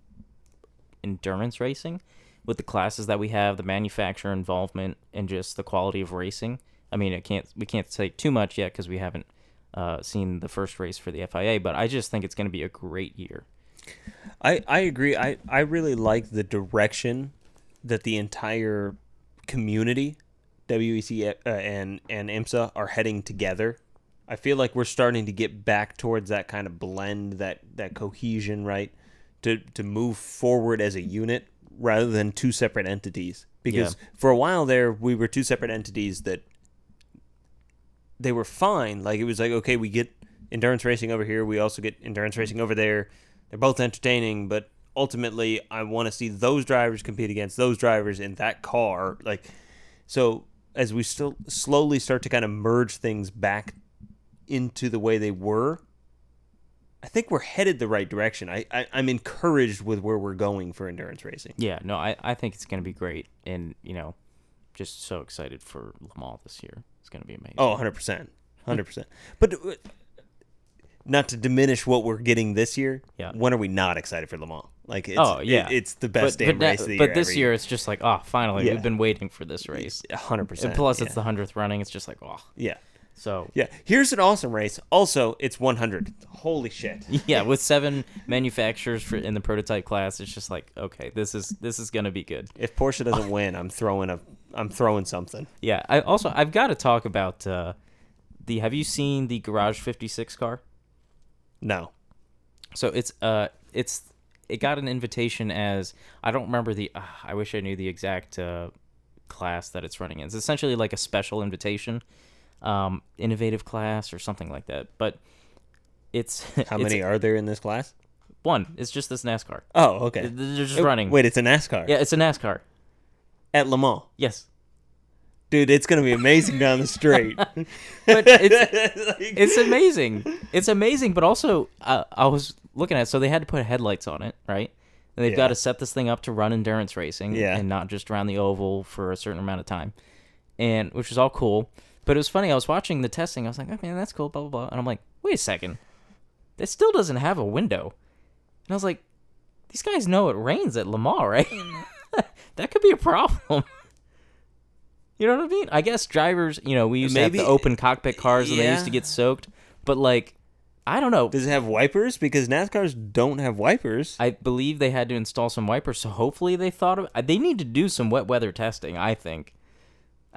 endurance racing with the classes that we have, the manufacturer involvement, and just the quality of racing. I mean, it can't we can't say too much yet because we haven't uh, seen the first race for the FIA, but I just think it's going to be a great year. I, I agree. I, I really like the direction that the entire community, WEC uh, and and IMSA, are heading together. I feel like we're starting to get back towards that kind of blend, that that cohesion, right? To to move forward as a unit rather than two separate entities. Because Yeah. for a while there, we were two separate entities that they were fine. Like it was like, okay, we get endurance racing over here, we also get endurance racing over there. They're both entertaining, but ultimately, I want to see those drivers compete against those drivers in that car. Like, so as we still slowly start to kind of merge things back into the way they were, I think we're headed the right direction. I, I I'm encouraged with where we're going for endurance racing. Yeah, no, I, I think it's going to be great, and you know, just so excited for Le Mans this year. Going to be amazing. Oh, 100%. 100%. But uh, not to diminish what we're getting this year. Yeah. When are we not excited for Le Mans? Like it's Oh, yeah. it- it's the best but, damn but, race that- of the but year. this every year it's just like, oh, finally, Yeah. we've been waiting for this race. 100%. And plus, yeah. it's the hundredth running. It's just like, oh, Yeah. So Yeah. Here's an awesome race. Also, it's 100. Holy shit. [laughs] yeah, with seven manufacturers for in the prototype class, it's just like, okay, this is this is gonna be good. If Porsche doesn't win, I'm throwing a I'm throwing something. Yeah, I also I've got to talk about uh, the. Have you seen the Garage Fifty Six car? No. So it's uh it's it got an invitation as I don't remember the uh, I wish I knew the exact uh, class that it's running in. It's essentially like a special invitation, um, innovative class or something like that. But it's [laughs] How it's many are there in this class? one. It's just this NASCAR. Oh, okay. They're just Oh, running. Wait, it's a NASCAR. Yeah, it's a NASCAR. At Le Mans. Yes, Dude, it's going to be amazing down the straight. [laughs] but it's Like- [laughs] it's amazing. It's amazing, but also uh, I was looking at so they had to put headlights on it, right? And they've Yeah. got to set this thing up to run endurance racing, Yeah. and not just around the oval for a certain amount of time, and which is all cool. But it was funny. I was watching the testing. I was like, "Man, that's cool, blah blah blah. And I'm like, wait a second, it still doesn't have a window. And I was like, these guys know it rains at Le Mans, right? [laughs] that could be a problem. [laughs] You know what I mean? I guess drivers, you know, we used to Maybe- have the open cockpit cars and they used to get soaked, but like, I don't know. Does it have wipers? Because NASCARs don't have wipers. I believe they had to install some wipers, so hopefully they thought of. They need to do some wet weather testing, I think.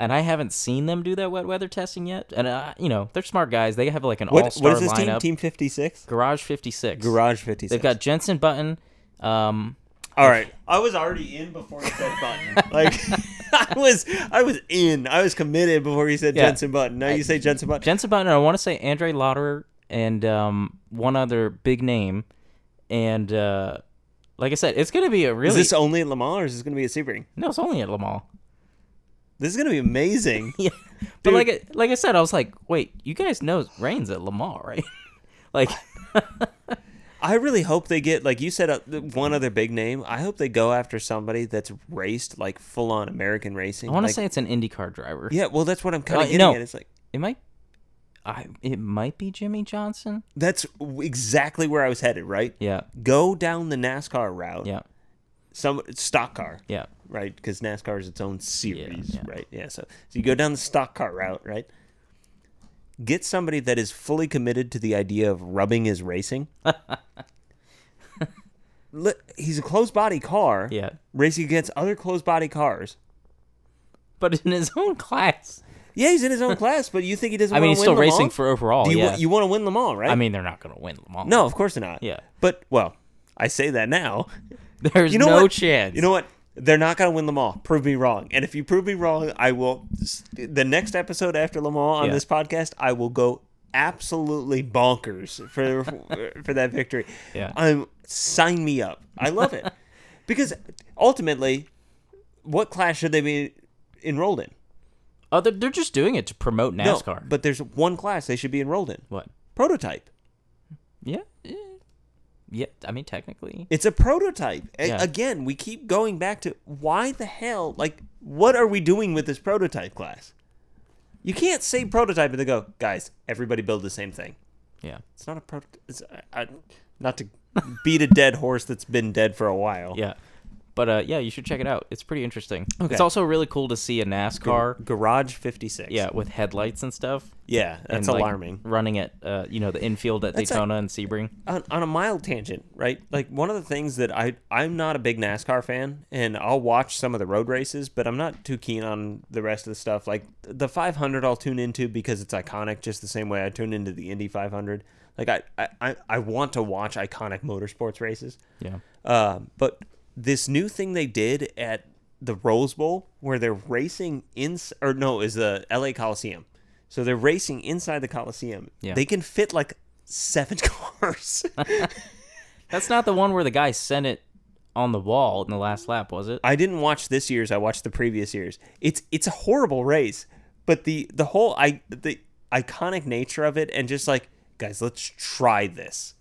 And I haven't seen them do that wet weather testing yet. And uh, you know, they're smart guys. They have like an all-star lineup. what is this team? lineup. Team 56? Garage 56. Garage 56. They've got Jenson Button. Um, All right. I was already in before you said Button. like [laughs] I was I was in. I was committed before you said Yeah. Jenson Button. Now you say Jenson Button. Jenson Button. I want to say Andre Lotterer and um, one other big name. And uh, like I said, it's going to be a really Is this only at Le Mans or is this going to be at Sebring? no, it's only at Le Mans. This is going to be amazing. [laughs] Yeah, but Dude. like I- like I said, I was like, wait, you guys know rains at Le Mans, right? [laughs] like, I really hope they get like you said uh, one other big name. I hope they go after somebody that's raced like full on American racing. I want to Like- say it's an IndyCar driver. Yeah, well that's what I'm kind Uh, of getting no. at. It's like It might, I it might be Jimmie Johnson. that's exactly where I was headed, right? Yeah, Go down the NASCAR route. yeah, Some stock car. yeah. Right? Because NASCAR is its own series, yeah. right? Yeah. So, so you go down the stock car route, right? Get somebody that is fully committed to the idea of rubbing his racing. [laughs] Look, he's a closed body car Yeah, racing against other closed body cars. but in his own class. Yeah, he's in his own [laughs] class, but you think he doesn't? I mean, he's still racing Mans? for overall. Do you yeah. want you want to win Le Mans, right? I mean, they're not going to win Le Mans. no, of course not. Yeah. but well, I say that now. [laughs] there's You know no what? chance. You know what? They're not going to win Le Mans. Prove me wrong. And if you prove me wrong, I will. The next episode after Le Mans on Yeah. this podcast, I will go absolutely bonkers for [laughs] for that victory. Yeah. I'm sign me up. I love it [laughs] because ultimately, what class should they be enrolled in? Oh, they're, they're just doing it to promote No, NASCAR. but there's one class they should be enrolled in. what? Prototype. Yeah, eh. Yeah. I mean, technically, It's a prototype. Yeah. Again, we keep going back to why the hell? Like, what are we doing with this prototype class? You can't say prototype and then go, guys, everybody build the same thing. yeah, It's not a prototype. It's, I, I, not to beat a dead horse that's been dead for a while. yeah. But uh, yeah, you should check it out. It's pretty interesting. Okay. It's also really cool to see a NASCAR, Garage 56. yeah, with headlights and stuff. Yeah, that's and, like, alarming. running at uh, you know the infield at That's a- Daytona and Sebring. on, on a mild tangent, right? Like one of the things that I I'm not a big NASCAR fan, and I'll watch some of the road races, but I'm not too keen on the rest of the stuff. Like the 500, I'll tune into because it's iconic, just the same way I tune into the Indy 500. Like I I, I- I want to watch iconic motorsports races. Yeah. Um, but this new thing they did at the Rose Bowl, where they're racing in, or no, is the L.A. Coliseum. So they're racing inside the Coliseum. Yeah. They can fit like seven [laughs] cars. [laughs] That's not the one where the guy sent it on the wall in the last lap, was it? I didn't watch this year's. I watched the previous years. It's it's a horrible race, but the the whole I the iconic nature of it, and just like guys, let's try this.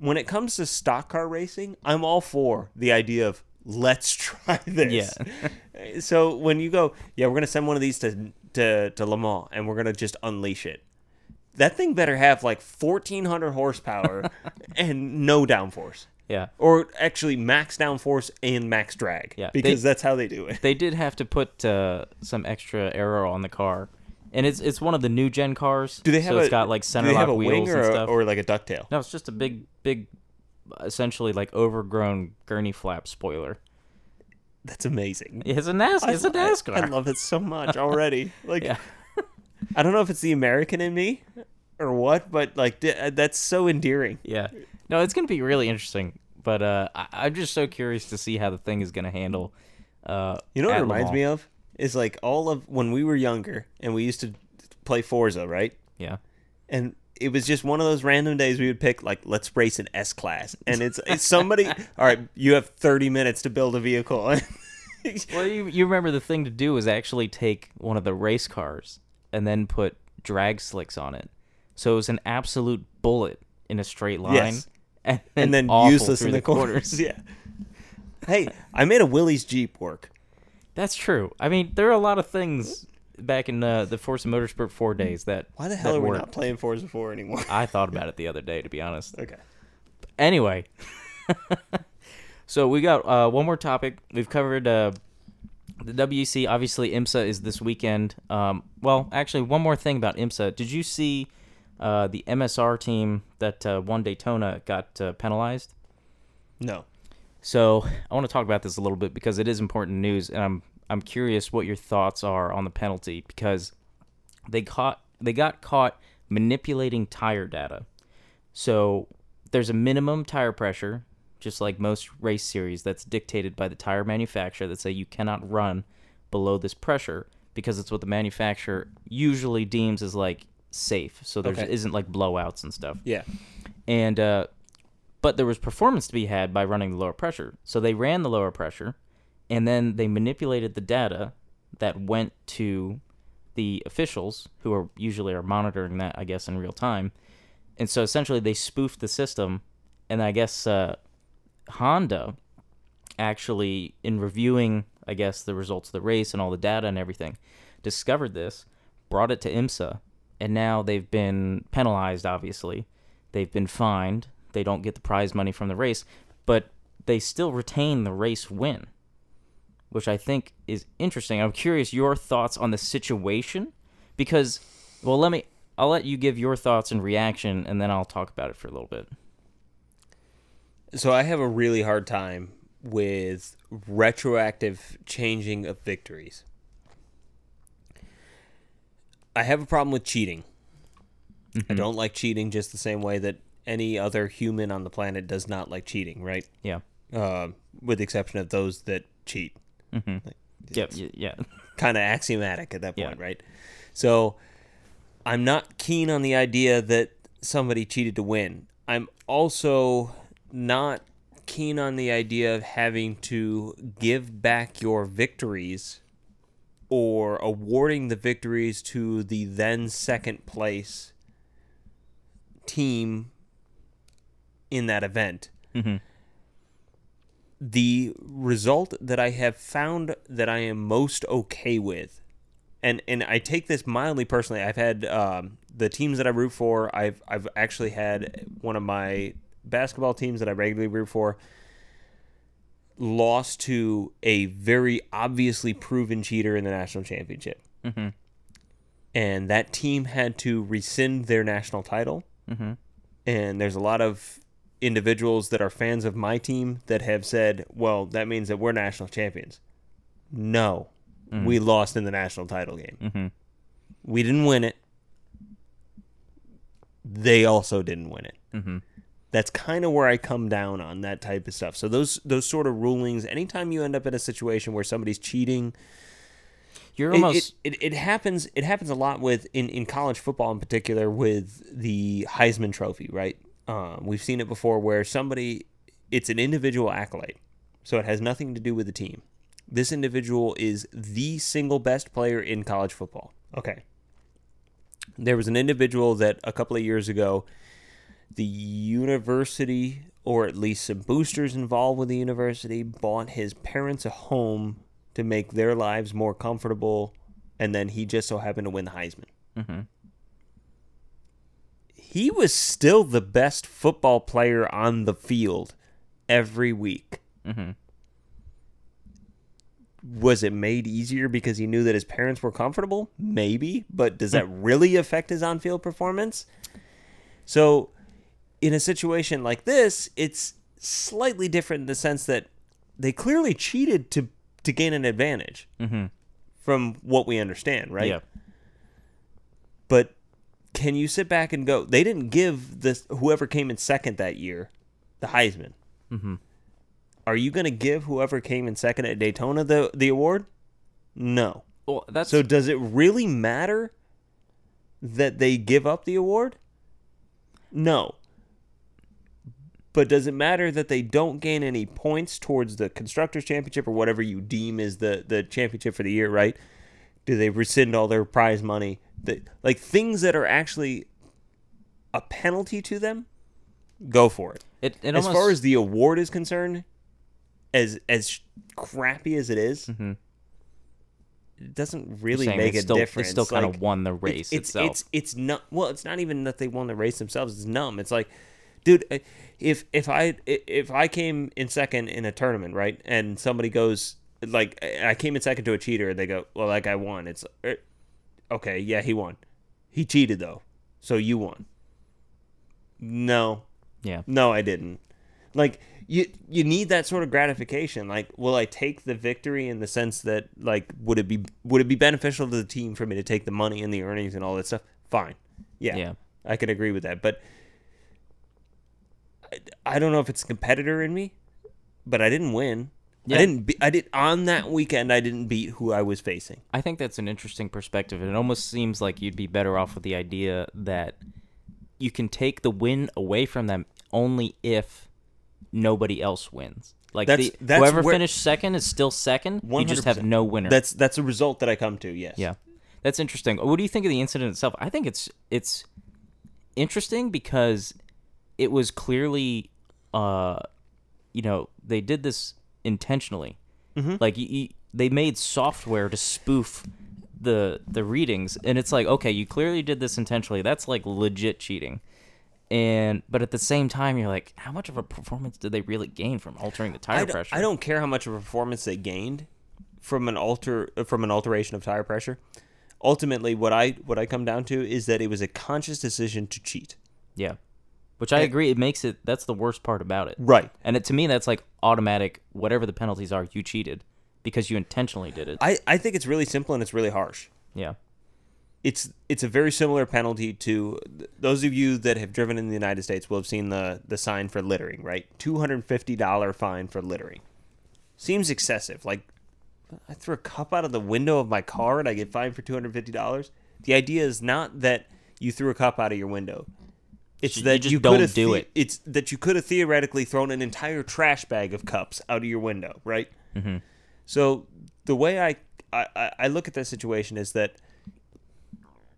When it comes to stock car racing, I'm all for the idea of let's [laughs] try this. Yeah. [laughs] so when you go, yeah, we're gonna send one of these to to to Le Mans, and we're gonna just unleash it. That thing better have like 1400 horsepower [laughs] and no downforce Yeah. or actually max downforce and max drag. Yeah, because they- that's how they do it. They did have to put uh, some extra aero on the car, and it's it's one of the new gen cars. Do they have so a it's got like center lock wheels wing or, and stuff? or like a ducktail? no, it's just a big big, essentially like overgrown gurney flap spoiler. That's amazing. It's a NAS. It's a I- NASCAR. I, love it so much already. [laughs] Like Yeah. I don't know if it's the American in me or what, but like uh, that's so endearing. Yeah. No, it's gonna be really interesting. But uh, I- I'm just so curious to see how the thing is gonna handle. Uh, You know what it reminds me of is like all of when we were younger and we used to play Forza, right? Yeah. and it was just one of those random days we would pick like let's race an S class and it's it's somebody [laughs] all right you have 30 minutes to build a vehicle [laughs] Well, you, you remember the thing to do is actually take one of the race cars and then put drag slicks on it. So it was an absolute bullet in a straight line. Yes. And, and then useless in the corners. [laughs] yeah hey I made a Willys Jeep work That's true. I mean, there are a lot of things back in uh, the Forza Motorsport 4 days that. why the hell that are we worked. not playing Forza 4 anymore I thought about it the other day, to be honest. okay Anyway, [laughs] so we got uh, one more topic. We've covered uh, the WEC. Obviously, IMSA is this weekend. Um, well, actually, one more thing about IMSA. Did you see uh, the MSR team that uh, won Daytona got uh, penalized? no So I want to talk about this a little bit because it is important news, and I'm I'm curious what your thoughts are on the penalty because they caught they got caught manipulating tire data. So there's a minimum tire pressure, just like most race series, that's dictated by the tire manufacturer that say you cannot run below this pressure because it's what the manufacturer usually deems as like safe. So there Okay. not like blowouts and stuff yeah and uh, but there was performance to be had by running the lower pressure. So they ran the lower pressure, and then they manipulated the data that went to the officials, who are usually are monitoring that, I guess, in real time. And so essentially, they spoofed the system, and I guess uh, Honda actually, in reviewing, I guess, the results of the race and all the data and everything, discovered this, brought it to IMSA, and now they've been penalized, obviously. They've been fined. They don't get the prize money from the race, but they still retain the race win, which I think is interesting. I'm curious your thoughts on the situation because, well, let me. I'll let you give your thoughts and reaction, and then I'll talk about it for a little bit. so I have a really hard time with retroactive changing of victories I have a problem with cheating I mm-hmm. don't like cheating just the same way that any other human on the planet does not like cheating, right? Yeah. Uh, with the exception of those that cheat. Mm-hmm. Yep. Yeah. Kind of axiomatic at that Yeah. point, right? So I'm not keen on the idea that somebody cheated to win. I'm also not keen on the idea of having to give back your victories or awarding the victories to the then second place team in that event. Mm-hmm. The result that I have found that I am most okay with, and and I take this mildly personally. I've had um, the teams that I root for. I've I've actually had one of my basketball teams that I regularly root for lost to a very obviously proven cheater in the national championship. Mm-hmm. And that team had to rescind their national title. Mm-hmm. And there's a lot of individuals that are fans of my team that have said, well, that means that we're national champions. No, we lost in the national title game. Mm-hmm. We didn't win it. They also didn't win it. Mm-hmm. That's kind of where I come down on that type of stuff. So those those sort of rulings, anytime you end up in a situation where somebody's cheating, You're it, almost it, it, it happens it happens a lot with in, in college football in particular with the Heisman Trophy, right? Um, we've seen it before where somebody it's an individual accolade, so it has nothing to do with the team. This individual is the single best player in college football. Okay. There was an individual that a couple of years ago, the university, or at least some boosters involved with the university, bought his parents a home to make their lives more comfortable, and then he just so happened to win the Heisman. Mhm. He was still the best football player on the field every week. Mhm. Was it made easier because he knew that his parents were comfortable? Maybe, but does that really affect his on field performance? So, in a situation like this, it's slightly different in the sense that they clearly cheated to to gain an advantage Mhm. from what we understand, right? Yeah. But can you sit back and go? They didn't give this whoever came in second that year the Heisman. Mhm. Are you going to give whoever came in second at Daytona the the award? No. Well, that's So does it really matter that they give up the award? No. But does it matter that they don't gain any points towards the constructors championship or whatever you deem is the the championship for the year, right? Do they rescind all their prize money? That like things that are actually a penalty to them? Go for it. it. It as almost far as the award is concerned, as as crappy as it is, Mhm. it doesn't really make a still, difference. They still kind Like, of won the race it's, itself. It's it's not well. It's not even that they won the race themselves. It's numb. It's like, dude, if if I if I came in second in a tournament, right, and somebody goes like I came in second to a cheater, and they go, well, that guy won. It's uh, okay, yeah, he won. He cheated though, so you won. No, yeah. no, I didn't. Like you you need that sort of gratification. Like, will I take the victory in the sense that like would it be would it be beneficial to the team for me to take the money and the earnings and all that stuff? Fine. Yeah. Yeah. I can agree with that. But I, I don't know if it's a competitor in me, but I didn't win. Yeah. I didn't be, I did on that weekend I didn't beat who I was facing. I think that's an interesting perspective. It almost seems like you'd be better off with the idea that you can take the win away from them only if nobody else wins. Like That's- the, that's whoever where- finished second is still second. You just have no winner. That's that's a result that I come to, yes. Yeah, that's interesting. What do you think of the incident itself? I think it's it's interesting because it was clearly, uh, you know, they did this intentionally. Mm-hmm. Like y y they made software to spoof the the readings, and it's like, okay, you clearly did this intentionally. That's like legit cheating. And but at the same time, you're like, how much of a performance did they really gain from altering the tire I pressure? I don't care how much of a performance they gained from an alter from an alteration of tire pressure. Ultimately, what I what I come down to is that it was a conscious decision to cheat. Yeah. Which I agree. It makes it. That's the worst part about it. Right. And it, to me, that's like automatic. Whatever the penalties are, you cheated because you intentionally did it. I, I think it's really simple and it's really harsh. yeah. It's it's a very similar penalty to those of you that have driven in the United States will have seen the the sign for littering, right? Two hundred and fifty dollar fine for littering. Seems excessive. Like I threw a cup out of the window of my car and I get fined for two hundred fifty dollars. The idea is not that you threw a cup out of your window. It's You that just you don't do the- it. It's that you could have theoretically thrown an entire trash bag of cups out of your window, right? Mm-hmm. So the way I, I I look at that situation is that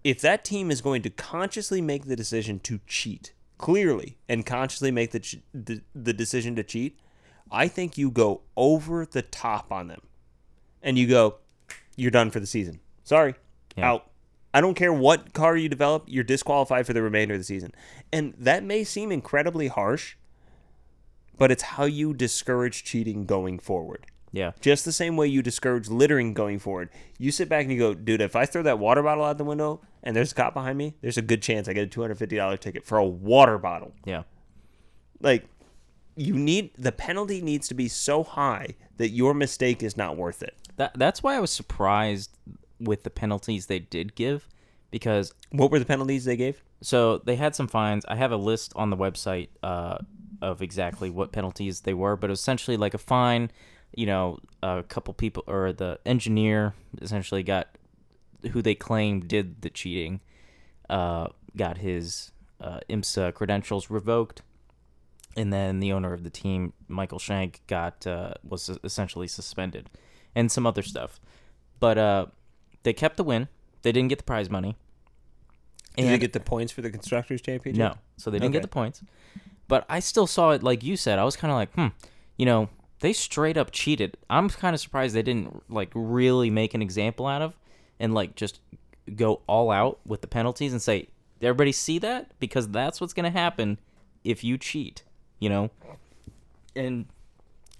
if that team is going to consciously make the decision to cheat clearly and consciously make the, the the decision to cheat, I think you go over the top on them, and you go, you're done for the season. Sorry, Yeah. out. I don't care what car you develop, you're disqualified for the remainder of the season. And that may seem incredibly harsh, but it's how you discourage cheating going forward. Yeah. Just the same way you discourage littering going forward. You sit back and you go, dude, if I throw that water bottle out the window and there's a cop behind me, there's a good chance I get a $250 ticket for a water bottle. Yeah. Like, you need the penalty needs to be so high that your mistake is not worth it. That that's why I was surprised with the penalties they did give because What were the penalties they gave? so they had some fines. I have a list on the website uh, of exactly what penalties they were, but essentially like a fine. You know, a couple people or the engineer essentially got who they claimed did the cheating, uh, got his uh, IMSA credentials revoked, and then the owner of the team, Michael Shank, got uh, was essentially suspended, and some other stuff. But uh, they kept the win. They didn't get the prize money. Did they get the points for the constructors championship? no, so they didn't get the points. But I still saw it like you said. I was kind of like, hmm, you know, they straight up cheated. I'm kind of surprised they didn't like really make an example out of and like just go all out with the penalties and say, everybody see that because that's what's gonna happen if you cheat. You know, and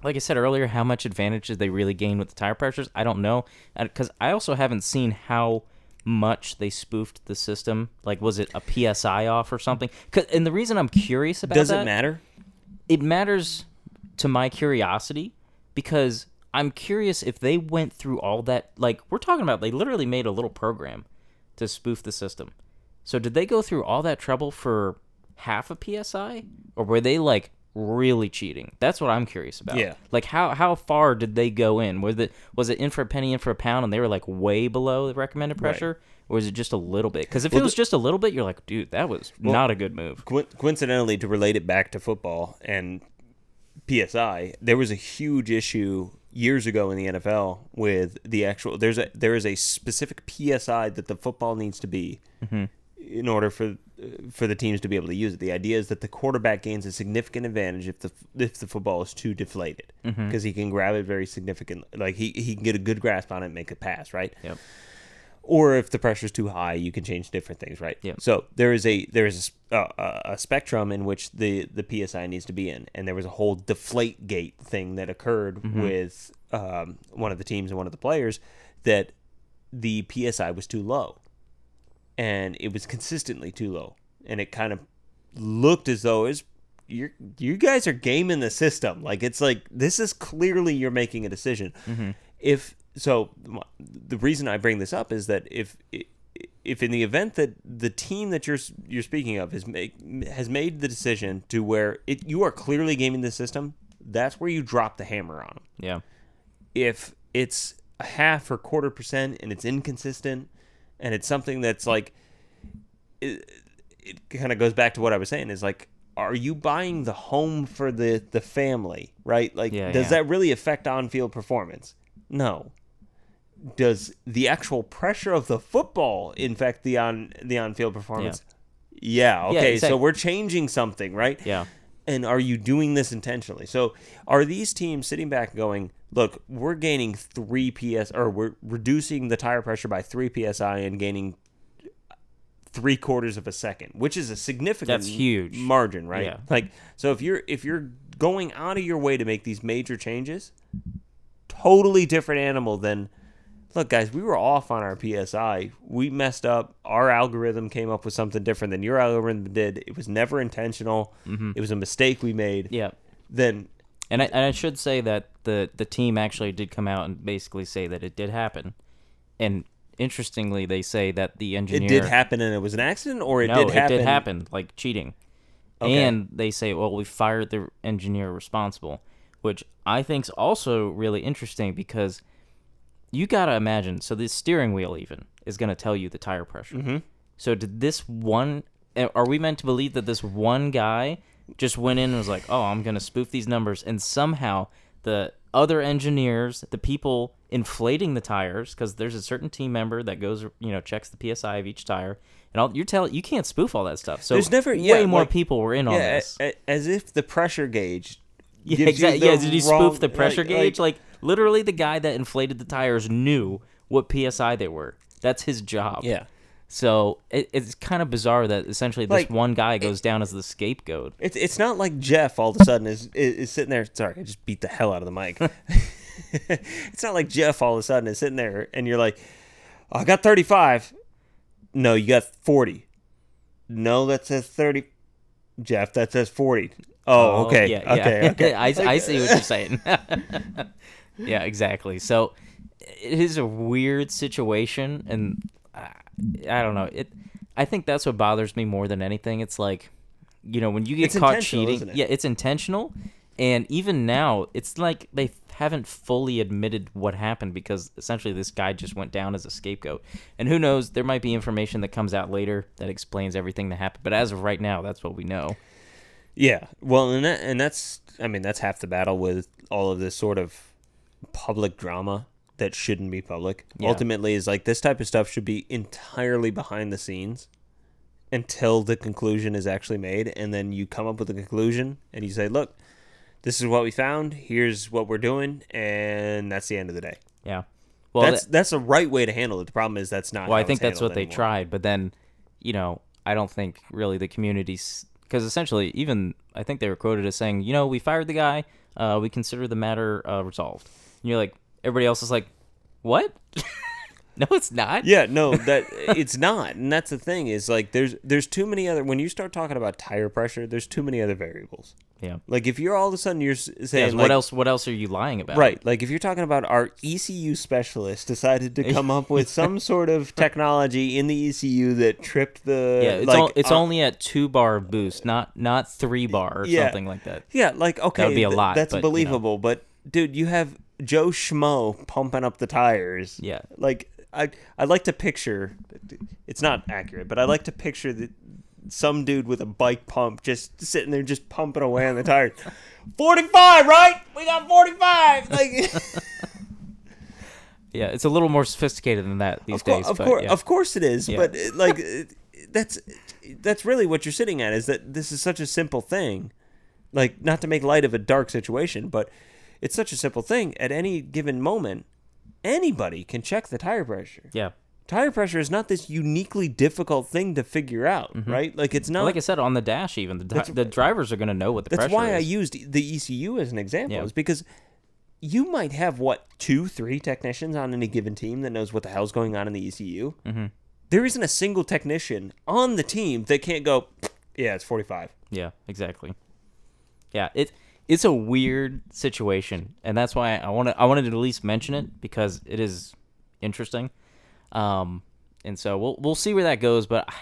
like I said earlier, how much advantage did they really gain with the tire pressures? I don't know, because I also haven't seen how much they spoofed the system. Like, was it a PSI off or something? 'Cause- and the reason I'm curious about that. Does that, it matter? it matters to my curiosity because I'm curious if they went through all that. Like, we're talking about, they literally made a little program to spoof the system. So, did they go through all that trouble for half a PSI, or were they like really cheating? That's what I'm curious about. Yeah. Like, how how far did they go in? Was it was it in for a penny, in for a pound, and they were like way below the recommended pressure, or was it just a little bit? Because if it Well, was just a little bit, you're like, dude, that was not a good move. Coin- coincidentally, to relate it back to football and PSI, there was a huge issue years ago in the NFL with the actual. There's a there is a specific PSI that the football needs to be mm-hmm. in order for for the teams to be able to use it. The idea is that the quarterback gains a significant advantage if the if the football is too deflated mm-hmm. because he can grab it very significantly. Like he he can get a good grasp on it and make a pass, right? Yep. or if the pressure is too high, you can change different things, right? Yep. So there is a there is a, a, uh, uh, a spectrum in which the the PSI needs to be in, and there was a whole deflate gate thing that occurred mm-hmm. with um, one of the teams and one of the players that the PSI was too low, and it was consistently too low, and it kind of looked as though it's you you guys are gaming the system. Like it's like this is clearly you're making a decision. Mm-hmm. If so, the reason I bring this up is that if if in the event that the team that you're you're speaking of is make has made the decision to where it you are clearly gaming the system, that's where you drop the hammer on them Yeah. if it's a half or quarter percent and it's inconsistent and it's something that's like it, it kind of goes back to what I was saying is like are you buying the home for the the family right like Yeah, does yeah. that really affect on-field performance no does the actual pressure of the football infect the on the on-field performance yeah, okay so we're changing something right Yeah. and are you doing this intentionally? So are these teams sitting back going, look, we're gaining three PS or we're reducing the tire pressure by three PSI and gaining three quarters of a second, which is a significant That's huge. margin, right? Yeah. Like so if you're if you're going out of your way to make these major changes, totally different animal than look guys we were off on our psi we messed up our algorithm came up with something different than your algorithm did it was never intentional mm-hmm. it was a mistake we made Yeah. then And I, and I should say that the, the team actually did come out and basically say that it did happen. And interestingly, they say that the engineer it did happen and it was an accident or it no, did happen it did happen, like cheating. Okay. And they say, well, we fired the engineer responsible, which I think's also really interesting because you got to imagine. So the steering wheel even is going to tell you the tire pressure. Mm-hmm. So did this one? uh, Are we meant to believe that this one guy just went in and was like, "Oh, I'm going to spoof these numbers," and somehow the other engineers, the people inflating the tires, because there's a certain team member that goes, you know, checks the psi of each tire, and all, you're telling you can't spoof all that stuff. So There's never- way more like- people were in on this. as if the pressure gauge [laughs] Yeah, exactly. Yeah, did he wrong- spoof the pressure like- gauge? Like, literally, the guy that inflated the tires knew what psi they were. That's his job. yeah So it, it's kind of bizarre that essentially this Like, one guy goes down as the scapegoat. It's it's not like Jeff all of a sudden is, is is sitting there. Sorry, I just beat the hell out of the mic. [laughs] [laughs] it's not like Jeff all of a sudden is sitting there and you're like, "Oh, I got 35. No, you got 40. No, that says 30. Jeff, that says 40. Oh, oh okay. yeah, yeah. okay. Okay. [laughs] I, I see what you're saying. yeah, exactly. So it is a weird situation, and uh, I, don't know. It. I think that's what bothers me more than anything. It's like, you know, when you get It's caught cheating. it? Yeah, it's intentional, and even now, it's like they haven't fully admitted what happened because essentially this guy just went down as a scapegoat. And who knows? There might be information that comes out later that explains everything that happened. But as of right now, that's what we know. Yeah. Well, and that, and that's I mean that's half the battle with all of this sort of public drama that shouldn't be public. Yeah. Ultimately, is like this type of stuff should be entirely behind the scenes until the conclusion is actually made, and then you come up with a conclusion and you say, "Look, this is what we found. Here's what we're doing," and that's the end of the day. Yeah. Well, that's that's the right way to handle it. The problem is that's not. Well, I think that's what handled they tried, but then, you know, I don't think really the communities because essentially, even I think they were quoted as saying, you know, we fired the guy, uh, we consider the matter uh, resolved. And you're like, everybody else is like, what? [laughs] no, it's not. Yeah, no, [laughs] that it's not, and that's the thing is like there's there's too many other when you start talking about tire pressure, there's too many other variables. Yeah. Like if you're all of a sudden you're s- Yeah, saying what like, else? What else are you lying about? right? Like if you're talking about our ECU specialist decided to come up with [laughs] some sort of technology in the ECU that tripped the Yeah, it's like, all, it's only at two bar boost, not not three bar or Yeah. something like that. yeah, like okay, that would be a th- lot, That's but, you know. believable, but dude, you have Joe Schmo pumping up the tires. Yeah. like I I like to picture it's not accurate, but I like to picture that some dude with a bike pump just sitting there just pumping away on the tires. [laughs] 45, right? We got 45. Like [laughs] Yeah, it's a little more sophisticated than that these of, cour- days. of course, yeah. of course it is, Yeah. but it, like [laughs] that's that's really what you're sitting at is that this is such a simple thing. Like not to make light of a dark situation, but it's such a simple thing. At any given moment, anybody can check the tire pressure. yeah. tire pressure is not this uniquely difficult thing to figure out, right? Like it's not. Mm-hmm. Like I said on the dash, even the, di- the drivers are going to know what the that's why I used the ECU as an example, Yeah. is because you might have what two, three technicians on any given team that knows what the hell's going on in the ECU. Mm-hmm. There isn't a single technician on the team that can't go. Yeah, it's forty-five. Yeah, exactly. Yeah, it it's a weird situation, and that's why I wanted I wanted to at least mention it because it is interesting. Um, and so we'll we'll see where that goes, but I,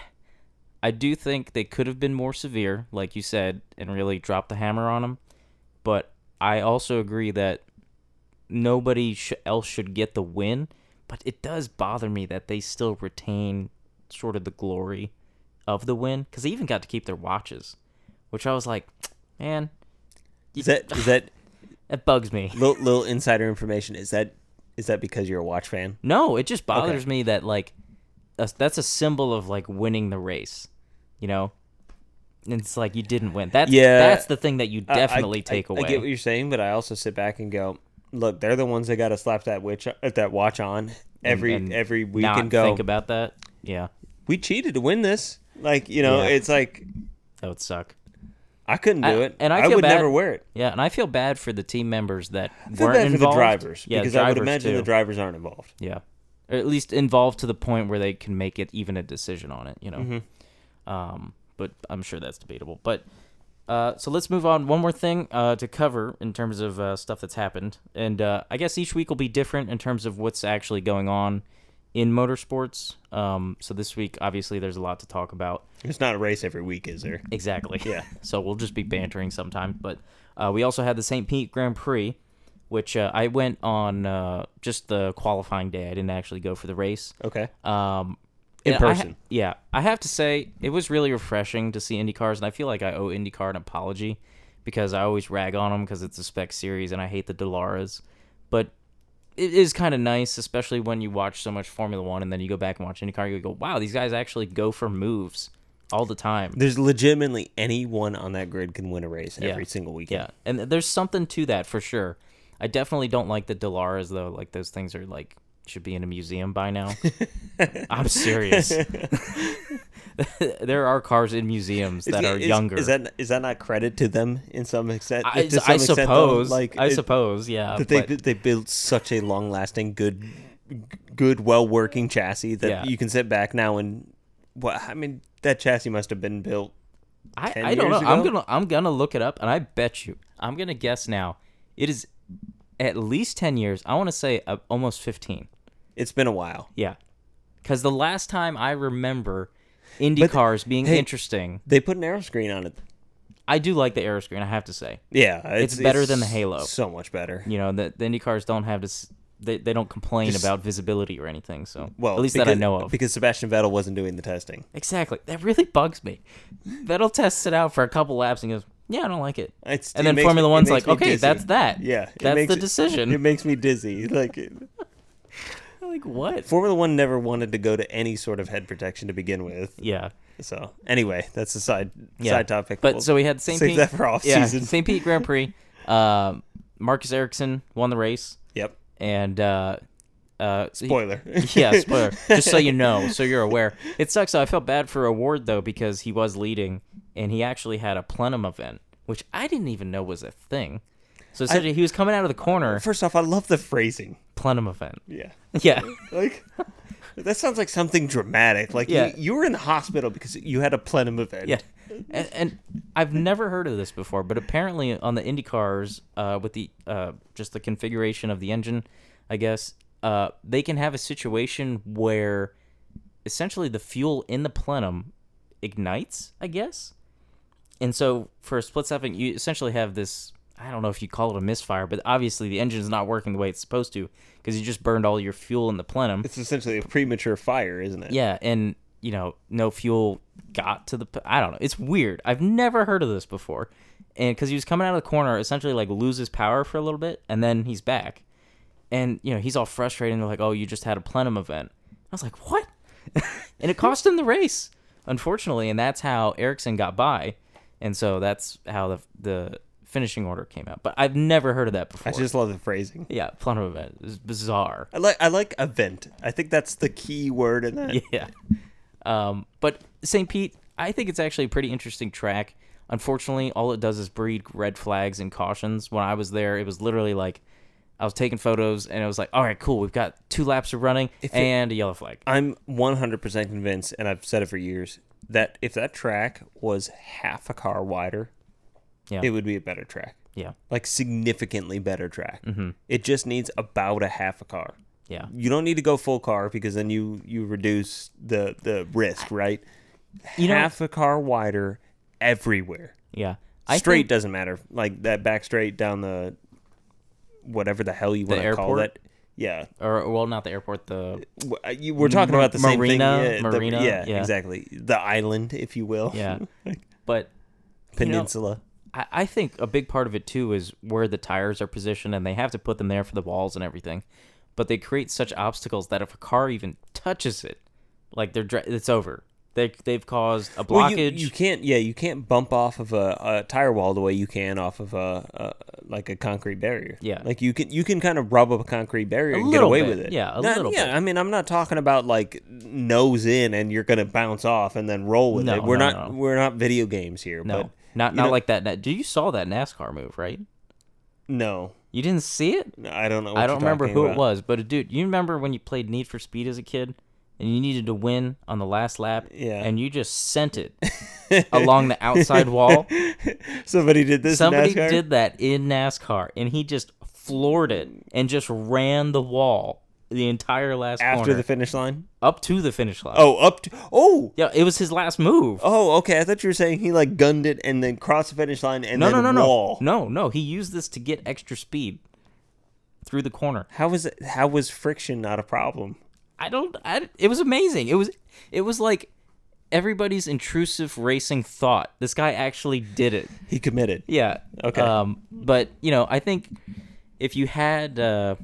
I do think they could have been more severe, like you said, and really dropped the hammer on them. But I also agree that nobody sh- else should get the win. But it does bother me that they still retain sort of the glory of the win because they even got to keep their watches, which I was like, man, Is that is that [laughs] that bugs me. little, little insider information? Is that is that because you're a watch fan? No, it just bothers me that like that's- that's a symbol of like winning the race, you know. And it's like you didn't win. That's Yeah. that's the thing that you I- definitely I, take away. I get what you're saying, but I also sit back and go, look, they're the ones that got to slap that witch uh, that watch on every and every week not and go. think about that. Yeah, we cheated to win this. Like you know, Yeah. it's like that would suck. I couldn't do I- it, and I feel would bad- never wear it. Yeah, and I feel bad for the team members that I feel weren't bad for involved. the drivers Yeah, because I would imagine too. the drivers aren't involved. Yeah, or at least involved to the point where they can make it even a decision on it. You know, Mm-hmm. um, but I'm sure that's debatable. But uh, so let's move on. One more thing uh, to cover in terms of uh, stuff that's happened, and uh, I guess each week will be different in terms of what's actually going on in motorsports. Um, so this week, obviously, there's a lot to talk about. It's not a race every week, is there? Exactly. [laughs] Yeah. so we'll just be bantering sometimes. But uh, we also had the St. Pete Grand Prix, which uh, I went on uh, just the qualifying day. I didn't actually go for the race. Okay. Um, In and I ha- person. yeah, I have to say it was really refreshing to see Indy cars, and I feel like I owe IndyCar an apology because I always rag on them because it's a spec series and I hate the Dallaras, but it is kind of nice, especially when you watch so much Formula One and then you go back and watch IndyCar, you go, wow, these guys actually go for moves all the time. There's legitimately anyone on that grid can win a race Yeah. every single weekend. Yeah, and there's something to that for sure. I definitely don't like the Dallaras though. Like those things are like should be in a museum by now. [laughs] I'm serious. [laughs] there are cars in museums that Is- are is- younger. Is that is that not credit to them in some extent? I, some I extent, though? suppose. like I it- suppose. Yeah. that they but- they built such a long lasting, good, good, well working chassis that Yeah. you can sit back now and. Well, I mean, that chassis must have been built. I, 10 I don't know. years I'm gonna I'm gonna look it up, and I bet you I'm gonna guess now. It is at least ten years. I want to say uh, almost fifteen. It's been a while. Yeah, because the last time I remember Indy cars being hey- interesting, They put an aero screen on it. I do like the aero screen. I have to say, Yeah, It's better than the Halo. So much better. you know, the, the Indy cars don't have this. They, they don't complain Just- about visibility or anything. So Well, at least that I know of. because Sebastian Vettel wasn't doing the testing. Exactly. That really bugs me. Vettel tests it out for a couple laps and goes, "Yeah, I don't like it." It's, And it then Formula me- One's like, "Okay, dizzy. that's that. Yeah, that's the it- decision." It makes me dizzy. [laughs] Like it- [laughs] like what? Formula One never wanted to go to any sort of head protection to begin with. Yeah. So anyway, that's a side Yeah. side topic. But We'll so we had St. Pete. that for off yeah, season. St. Pete Grand Prix. Um, [laughs] Marcus Ericsson won the race, Yep. and uh, uh, so he- Spoiler. yeah, spoiler. Just so you know, so you're aware. It sucks. though. I felt bad for O'Ward though because he was leading, and he actually had a plenum event, which I didn't even know was a thing. So essentially, he was coming out of the corner. First off, I love the phrasing. Plenum event. Yeah. [laughs] Yeah. [laughs] Like that sounds like something dramatic. Like Yeah. you, you were in the hospital because you had a plenum event. Yeah. And, and I've never heard of this before, but apparently on the Indy cars, uh, with the uh, just the configuration of the engine, I guess uh, they can have a situation where essentially the fuel in the plenum ignites. I guess, and so for a split second, you essentially have this. I don't know if you call it a misfire, but obviously the engine's not working the way it's supposed to because you just burned all your fuel in the plenum. It's essentially a premature fire, isn't it? Yeah, and you know, no fuel got to the. I don't know. It's weird. I've never heard of this before, and because he was coming out of the corner, essentially like loses power for a little bit, and then he's back, and you know he's all frustrated. And they're like, "Oh, you just had a plenum event." I was like, "What?" [laughs] and it cost him the race, unfortunately, and that's how Ericsson got by, and so that's how the the finishing order came out. But I've never heard of that before. I just love the phrasing. yeah, plenum event is bizarre. I like I like event. I think that's the key word in that. yeah. Um, but St. Pete, I think it's actually a pretty interesting track. Unfortunately, all it does is breed red flags and cautions. When I was there, it was literally like I was taking photos and it was like, all right, cool, we've got two laps of running it- and a yellow flag. I'm 100% convinced, and I've said it for years, that if that track was half a car wider, Yeah. it would be a better track. Yeah. Like significantly better track. Mm-hmm. It just needs about a half a car. Yeah. You don't need to go full car because then you you reduce the the risk, right? You know- half a car wider everywhere. Yeah. I straight think- doesn't matter. Like that back straight down the whatever the hell you want to call airport? Yeah, or well, not the airport, the uh, you- we're talking Mar- about the same marina, thing. Yeah, the- marina, yeah, yeah. exactly. The island, if you will. yeah. [laughs] but you know, Peninsula. I, I think a big part of it too is where the tires are positioned, and they have to put them there for the walls and everything. But they create such obstacles that if a car even touches it, like they're dra- it's over. They they've caused a Well, you, blockage. you can't. Yeah, you can't bump off of a, a tire wall the way you can off of a, a like a concrete barrier. Yeah. like you can you can kind of rub up a concrete barrier A and get away bit, with it. yeah, a Not- little yeah, bit. I mean, I'm not talking about like nose in and you're gonna bounce off and then roll with No, it. We're no, not no. we're not video games here. no, but not not know- like that. Did you saw that NASCAR move, right? no, You didn't see it. I don't know. I don't remember who it was, but dude, you remember when you played Need for Speed as a kid, and you needed to win on the last lap, Yeah. and you just sent it [laughs] along the outside wall. Somebody did this. in Somebody did that in NASCAR, and he just floored it and just ran the wall the entire last after corner the finish line. up to the finish line. Oh, up to oh. yeah, it was his last move. Oh, okay. I thought you were saying he like gunned it and then crossed the finish line and no, then no, no, wall. no, no, no. He used this to get extra speed through the corner. How was it? How was friction not a problem? I don't. I, it was amazing. It was. It was like everybody's intrusive racing thought. This guy actually did it. He committed. Yeah. Okay. Um, but you know, I think if you had uh,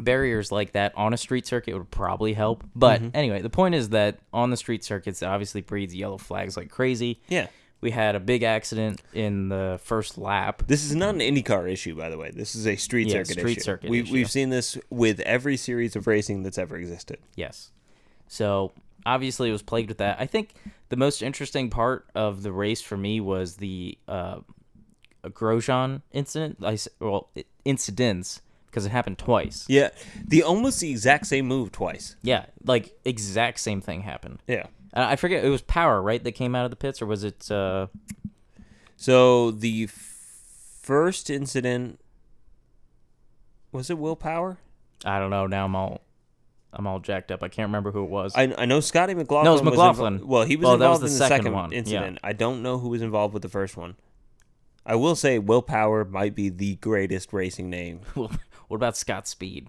barriers like that on a street circuit, it would probably help. But Mm-hmm. anyway, the point is that on the street circuits, it obviously breeds yellow flags like crazy. Yeah. We had a big accident in the first lap. This is not an IndyCar issue, by the way. This is a street Yeah, circuit street issue. circuit we, issue. We've seen this with every series of racing that's ever existed. Yes. So obviously it was plagued with that. I think the most interesting part of the race for me was the uh, Grosjean incident. I well incidents because it happened twice. Yeah, the almost the exact same move twice. Yeah, like exact same thing happened. Yeah. Uh, I forget it was Power right that came out of the pits or was it? Uh, So the f- first incident was it Will Power? I don't know. Now I'm all I'm all jacked up. I can't remember who it was. I, I know Scotty McLaughlin. No, it was McLaughlin. well, he was Well, that was the in the second second, one, yeah. incident. I don't know who was involved with the first one. I will say Will Power might be the greatest racing name. [laughs] what about Scott Speed?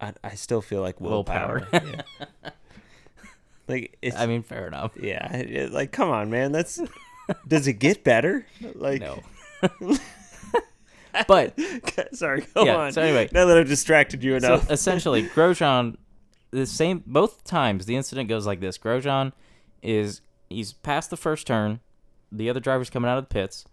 I, I still feel like Will Power. Willpower. yeah. [laughs] Like it's I mean, fair enough. yeah, it- like come on, man. That's does it get better? Like No. [laughs] but [laughs] sorry, go Yeah, on. so anyway. now that I've distracted you So enough. [laughs] essentially, Grosjean, the same both times the incident goes like this. Grosjean is he's past the first turn, the other driver's coming out of the pits,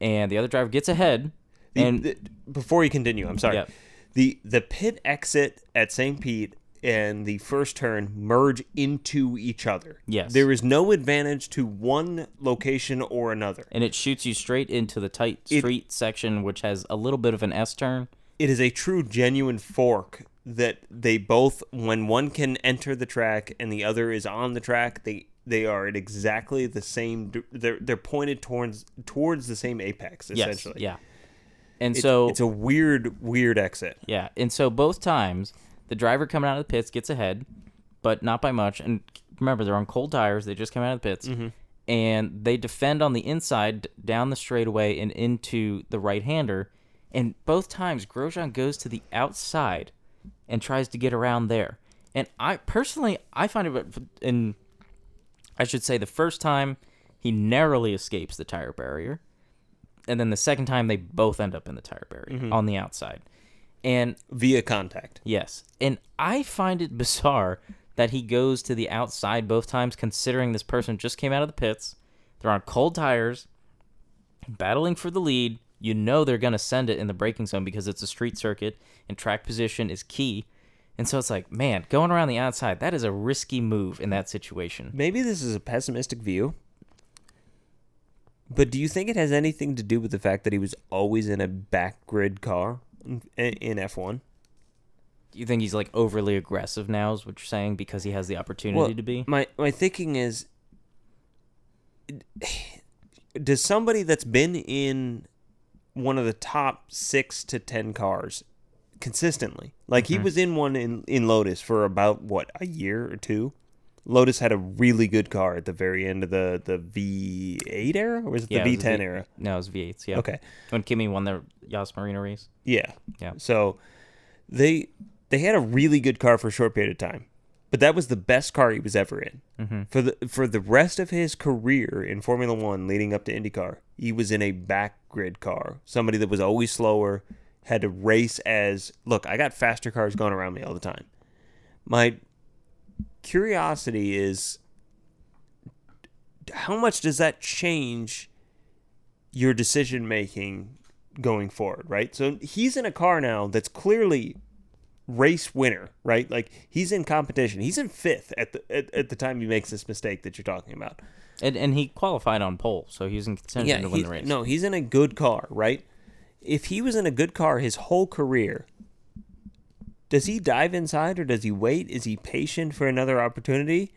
and the other driver gets ahead, The- and the- before you continue, I'm sorry. Yep. The the pit exit at St. Pete and the first turn merge into each other. Yes. There is no advantage to one location or another. and it shoots you straight into the tight It- street section, which has a little bit of an S turn. It is a true genuine fork that they both when one can enter the track and the other is on the track, they they are at exactly the same they're they're pointed towards towards the same apex essentially. Yes, yeah. And It's, so it's a weird weird exit. Yeah, and so both times the driver coming out of the pits gets ahead, but not by much. And remember, they're on cold tires; they just come out of the pits, mm-hmm. and they defend on the inside down the straightaway and into the right-hander. And both times, Grosjean goes to the outside and tries to get around there. And I personally, I find it, in I should say, the first time he narrowly escapes the tire barrier, and then the second time they both end up in the tire barrier mm-hmm. on the outside. And Via contact. yes, and I find it bizarre that he goes to the outside both times, considering this person just came out of the pits. They're on cold tires, battling for the lead. You know they're going to send it in the braking zone because it's a street circuit and track position is key. And so it's like, man, going around the outside, that is a risky move in that situation. Maybe this is a pessimistic view. But do you think it has anything to do with the fact that he was always in a back grid car in, in F1? You think he's like overly aggressive now, is what you're saying, because he has the opportunity to be? My my thinking is does somebody that's been in one of the top 6 to 10 cars consistently. Like he mm-hmm. was in one in in Lotus for about what, a year or two? Lotus had a really good car at the very end of the the V8 era or was it the Yeah, it V10 V- era? No, it was V8s. Yeah. Okay. When Kimi won the Yas Marina race. Yeah. Yeah. So they they had a really good car for a short period of time, but that was the best car he was ever in. Mm-hmm. For the for the rest of his career in Formula One, leading up to IndyCar, he was in a back grid car. Somebody that was always slower, had to race as look. I got faster cars going around me all the time. My curiosity is how much does that change your decision making going forward, right? So he's in a car now that's clearly race winner, right? Like he's in competition. He's in fifth at the at, at the time he makes this mistake that you're talking about. And and he qualified on pole, so he's in contention to win he- the race. no, he's in a good car, right? If he was in a good car his whole career, does he dive inside or does he wait? Is he patient for another opportunity?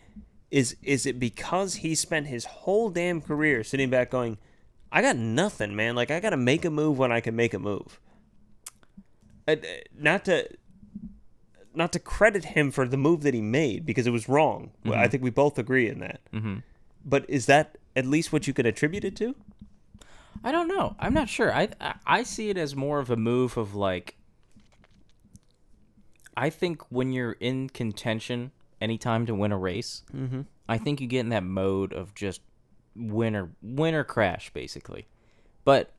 Is is it because he spent his whole damn career sitting back going, I got nothing, man. Like I got to make a move when I can make a move. Uh, uh, not to not to credit him for the move that he made because it was wrong. Well, I think we both agree in that. Mm-hmm. But is that at least what you could attribute it to? I don't know. I'm not sure. I- I see it as more of a move of like. I think when you're in contention, anytime to win a race, mm-hmm. I think you get in that mode of just win or win or crash, basically. But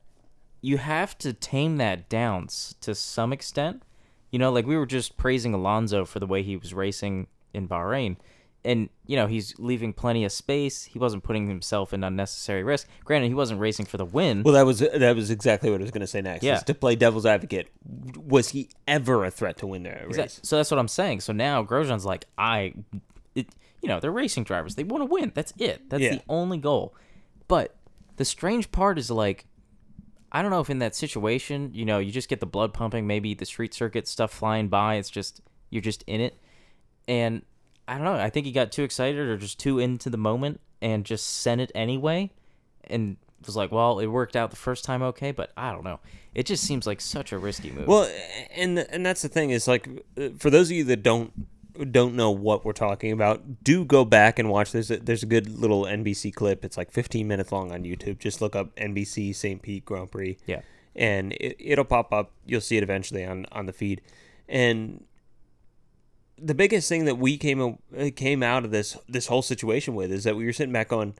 you have to tame that down to some extent. You know, like we were just praising Alonso for the way he was racing in Bahrain, and you know he's leaving plenty of space. He wasn't putting himself in unnecessary risk. Granted, he wasn't racing for the win. Well, that was that was exactly what I was going to say next. Yeah. to play devil's advocate, was he ever a threat to win that race? Exact- So that's what I'm saying. So now Grosjean's like, I, it, you know, they're racing drivers. They want to win. That's it. That's Yeah. the only goal. But the strange part is like, I don't know if in that situation, you know, you just get the blood pumping, maybe the street circuit stuff flying by. It's just you're just in it, and I don't know. I think he got too excited or just too into the moment and just sent it anyway, and was like, well, it worked out the first time, okay, but I don't know. It just seems like such a risky move. Well, and and that's the thing is like for those of you that don't don't know what we're talking about, do go back and watch. There's a, there's a good little NBC clip. It's like 15 minutes long on YouTube. Just look up NBC St. Pete Grand Prix. Yeah. and it, it'll pop up. You'll see it eventually on on the feed. And the biggest thing that we came uh, came out of this this whole situation with is that we were sitting back going,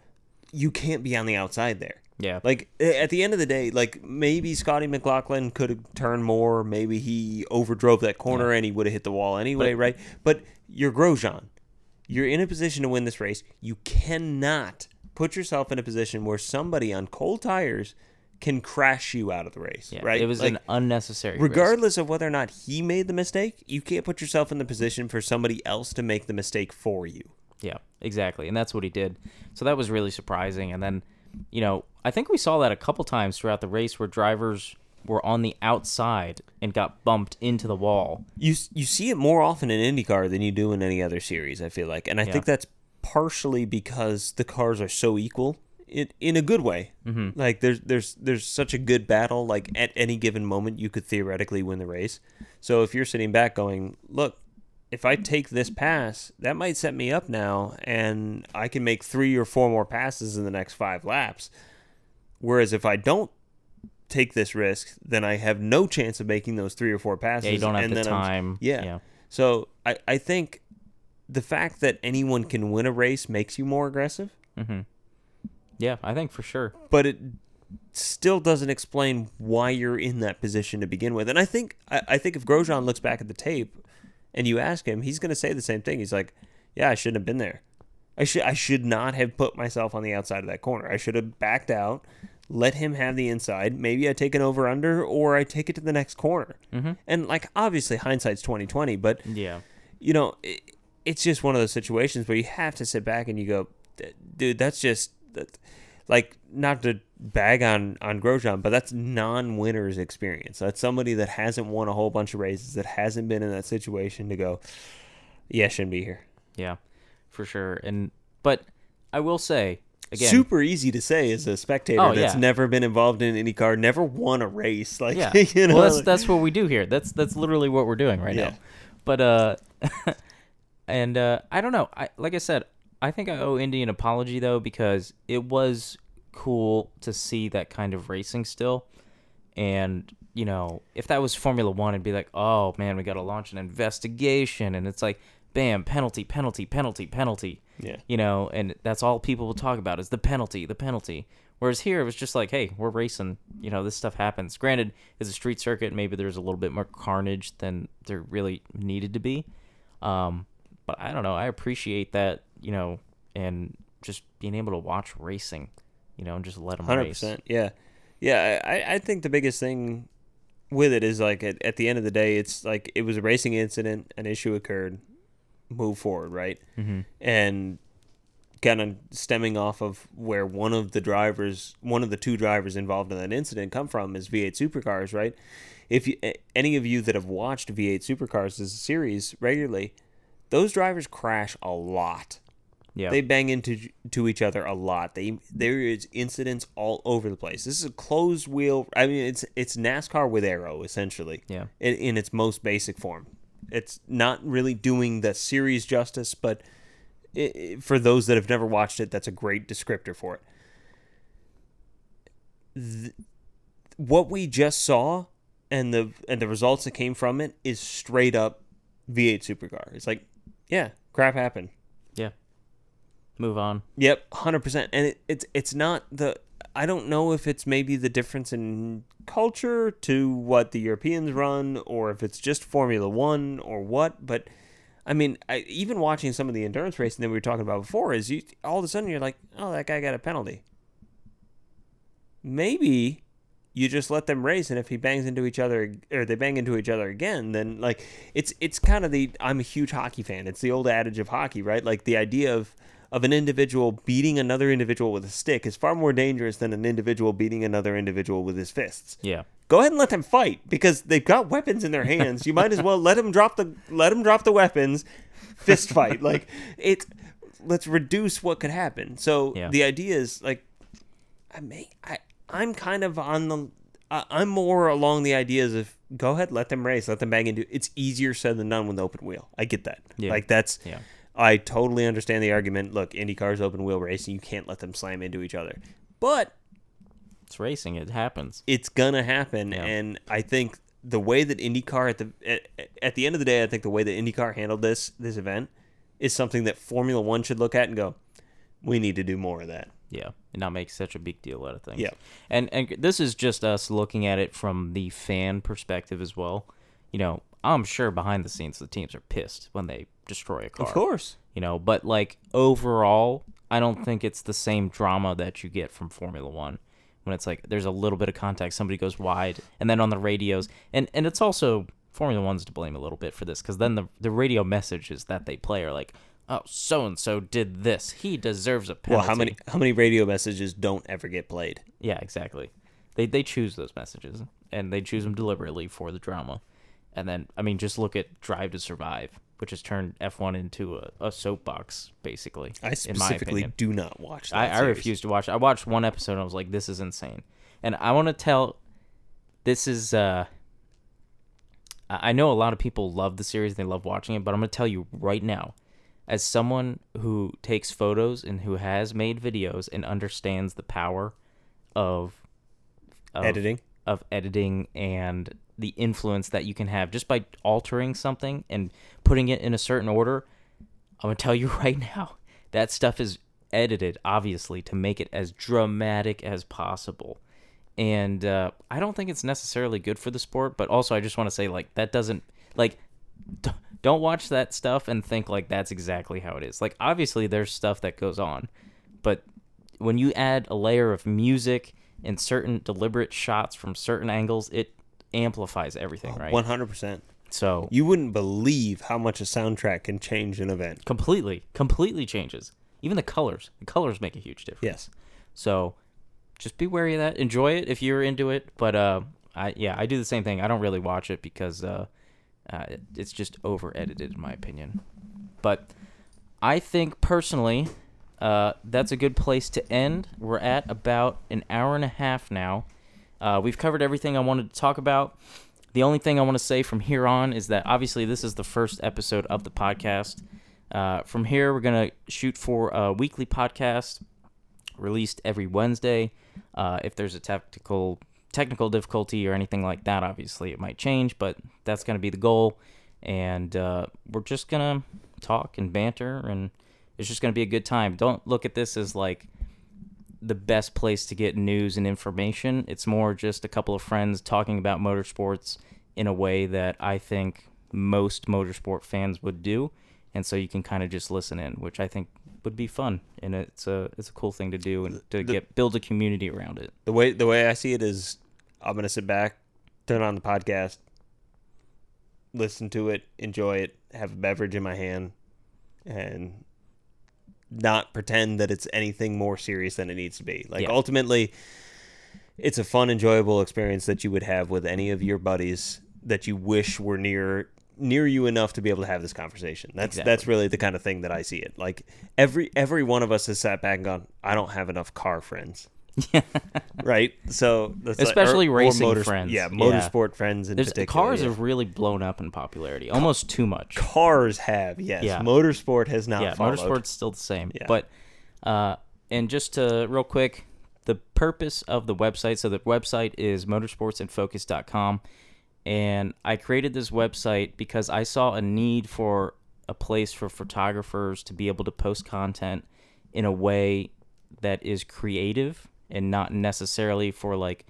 you can't be on the outside there. yeah. Like at the end of the day, like maybe Scotty McLaughlin could have turned more. Maybe he overdrove that corner and he would have hit the wall anyway, right? But you're Grosjean. You're in a position to win this race. You cannot put yourself in a position where somebody on cold tires can crash you out of the race, Yeah, right? It was Like, an unnecessary. risk. regardless of whether or not he made the mistake, you can't put yourself in the position for somebody else to make the mistake for you. Yeah, exactly, and that's what he did. So that was really surprising. And then, you know, I think we saw that a couple times throughout the race where drivers were on the outside and got bumped into the wall. you you see it more often in IndyCar than you do in any other series. I feel like, and I Yeah. think that's partially because the cars are so equal. In, in a good way, mm-hmm. like there's there's there's such a good battle. Like at any given moment, you could theoretically win the race. So if you're sitting back going, look, if I take this pass, that might set me up now, and I can make three or four more passes in the next five laps. Whereas if I don't take this risk, then I have no chance of making those three or four passes. Yeah, you don't have and the time. yeah. yeah, So I, I think the fact that anyone can win a race makes you more aggressive, yeah. I think for sure. but it still doesn't explain why you're in that position to begin with. And I think I, I think if Grosjean looks back at the tape and you ask him, he's going to say the same thing. He's like, "Yeah, I shouldn't have been there. I should I should not have put myself on the outside of that corner. I should have backed out." Let him have the inside. Maybe I take an over under, or I take it to the next corner. Mm-hmm. And like obviously hindsight's twenty twenty, but Yeah, you know, it, it's just one of those situations where you have to sit back and you go, "D- dude, that's just that, like not to bag on on Grosjean, but that's non-winners experience. That's somebody that hasn't won a whole bunch of races, that hasn't been in that situation to go, yeah, shouldn't be here. yeah, for sure. And but I will say again, Super easy to say as a spectator Oh, that's yeah. never been involved in any car, never won a race. Like, yeah. [laughs] you know, well, that's like- that's what we do here. That's that's literally what we're doing right Yeah. now. But uh, [laughs] and uh, I don't know. I like I said, I think I owe Indy an apology though because it was cool to see that kind of racing still, and you know if that was Formula One, it'd be like, oh man, we got to launch an investigation, and it's like, bam, penalty, penalty, penalty, penalty. Yeah. You know, and that's all people will talk about is the penalty, the penalty. Whereas here it was just like, hey, we're racing. You know, this stuff happens. Granted, it's a street circuit. Maybe there's a little bit more carnage than there really needed to be. Um, but I don't know. I appreciate that. You know, and just being able to watch racing. You know, and just let them Hundred race. percent. Yeah, yeah. I, I think the biggest thing with it is like at, at the end of the day, it's like it was a racing incident, an issue occurred, move forward, right? Mm-hmm. And kind of stemming off of where one of the drivers, one of the two drivers involved in that incident, come from is V8 Supercars, right? If you, any of you that have watched V8 Supercars as a series regularly, those drivers crash a lot. Yeah. They bang into to each other a lot. They there is incidents all over the place. This is a closed wheel. I mean, it's it's NASCAR with aero essentially. Yeah. In, in its most basic form. It's not really doing the series justice, but i i for those that have never watched it, that's a great descriptor for it. Th- what we just saw and the and the results that came from it is straight up V8 supercar. It's like, yeah, crap happened. Move on. Yep, hundred percent. And it, it's it's not the. I don't know if it's maybe the difference in culture to what the Europeans run, or if it's just Formula One or what. But I mean, I, even watching some of the endurance racing that we were talking about before is you all of a sudden you're like, oh, that guy got a penalty. Maybe you just let them race, and if he bangs into each other or they bang into each other again, then like it's it's kind of the I'm a huge hockey fan. It's the old adage of hockey, right? Like the idea of of an individual beating another individual with a stick is far more dangerous than an individual beating another individual with his fists. Yeah. Go ahead and let them fight because they've got weapons in their hands. You might as well let them drop the let them drop the weapons, fist fight. like it. Let's reduce what could happen. So Yeah. the idea is like, I may I I'm kind of on the I I'm more along the ideas of go ahead, let them race, let them bang into. It's easier said than done with the open wheel. I get that. Yeah. Like that's Yeah. I totally understand the argument. Look, IndyCar's open wheel racing. You can't let them slam into each other. But It's racing. It happens. it's gonna happen, Yeah. and I think the way that IndyCar at the at, at the end of the day, I think the way that IndyCar handled this this event is something that Formula One should look at and go, we need to do more of that. Yeah, and not make such a big deal out of things. Yeah. and and this is just us looking at it from the fan perspective as well. You know, I'm sure behind the scenes the teams are pissed when they destroy a car. Of course, You know, but like overall, I don't think it's the same drama that you get from Formula One when it's like there's a little bit of contact, somebody goes wide, and then on the radios, and and it's also Formula One's to blame a little bit for this because then the the radio messages that they play are like, oh, so and so did this, he deserves a penalty. well, how many how many radio messages don't ever get played? Yeah, exactly. They they choose those messages and they choose them deliberately for the drama. And then I mean just look at Drive to Survive, which has turned F1 into a, a soapbox basically. I in my specifically do not watch. That I, I refuse to watch. I watched one episode and I was like this is insane. And I want to tell this is uh I I know a lot of people love the series, and they love watching it, but I'm going to tell you right now as someone who takes photos and who has made videos and understands the power of, of editing. of editing and the influence that you can have just by altering something and putting it in a certain order. I'm gonna tell you [laughs] right now, that stuff is edited obviously to make it as dramatic as possible. And uh, I don't think it's necessarily good for the sport, but also I just want to say like that doesn't like d- don't watch that stuff and think like that's exactly how it is. Like obviously there's stuff that goes on, but when you add a layer of music and certain deliberate shots from certain angles, it amplifies everything, right? One hundred percent. So You wouldn't believe how much a soundtrack can change an event. completely, completely changes. Even the colors, the colors make a huge difference. Yes. So just be wary of that. Enjoy it if you're into it, but uh, I yeah, I do the same thing. I don't really watch it because uh, uh it's just over edited in my opinion. But I think personally, uh, that's a good place to end. We're at about an hour and a half now. Uh, we've covered everything I wanted to talk about. The only thing I want to say from here on is that obviously this is the first episode of the podcast. Uh, from here, we're gonna shoot for a weekly podcast released every Wednesday. Uh, if there's a technical technical difficulty or anything like that, obviously it might change, but that's going to be the goal. And uh, we're just gonna talk and banter, and it's just going to be a good time. Don't look at this as like the best place to get news and information. It's more just a couple of friends talking about motorsports in a way that I think most motorsport fans would do. And so you can kind of just listen in, which I think would be fun, and it's a it's a cool thing to do and to The- get build a community around it. The way the way I see it is, I'm gonna sit back, turn on the podcast, listen to it, enjoy it, have a beverage in my hand, and not pretend that it's anything more serious than it needs to be. Like Yeah. ultimately, it's a fun, enjoyable experience that you would have with any of your buddies that you wish were near near you enough to be able to have this conversation. That's Exactly. that's really the kind of thing that I see it. Like every every one of us has sat back and gone, I don't have enough car friends. [laughs] right? So that's like- Especially or- or racing motors- friends. Yeah, Yeah. motorsport friends in There's particular. cars yeah. have really blown up in popularity, almost too much. cars have yes. Yeah. Motorsport has not. yeah, followed. motorsport's still the same. Yeah. But uh, and just to real quick, the purpose of the website. So the website is motorsportsinfocus.com, and I created this website because I saw a need for a place for photographers to be able to post content in a way that is creative and not necessarily for like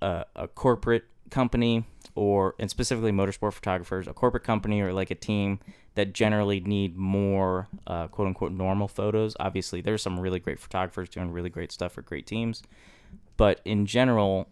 a, a corporate company or and specifically motorsport photographers a corporate company or like a team that generally need more uh, quote unquote normal photos. Obviously, there's some really great photographers doing really great stuff for great teams, but in general,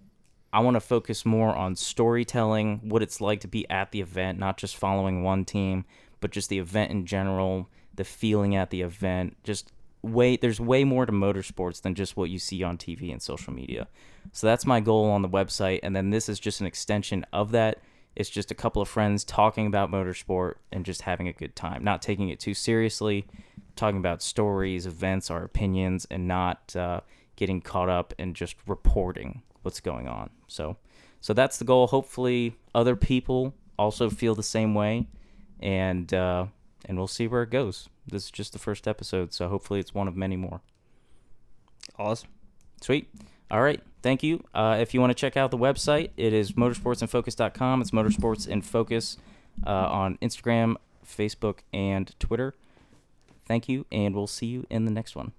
I want to focus more on storytelling, what it's like to be at the event, not just following one team, but just the event in general, the feeling at the event. Just way there's way more to motorsports than just what you see on TV and social media. So that's my goal on the website, and then this is just an extension of that it's just a couple of friends talking about motorsport and just having a good time, not taking it too seriously, talking about stories, events, our opinions, and not uh, getting caught up in just reporting what's going on. So, so that's the goal. Hopefully, other people also feel the same way, and uh, and we'll see where it goes. This is just the first episode, so hopefully, it's one of many more. Awesome. Sweet. All right. Thank you. Uh, if you want to check out the website, it is motorsportsinfocus.com. It's Motorsports in Focus uh, on Instagram, Facebook, and Twitter. Thank you, and we'll see you in the next one.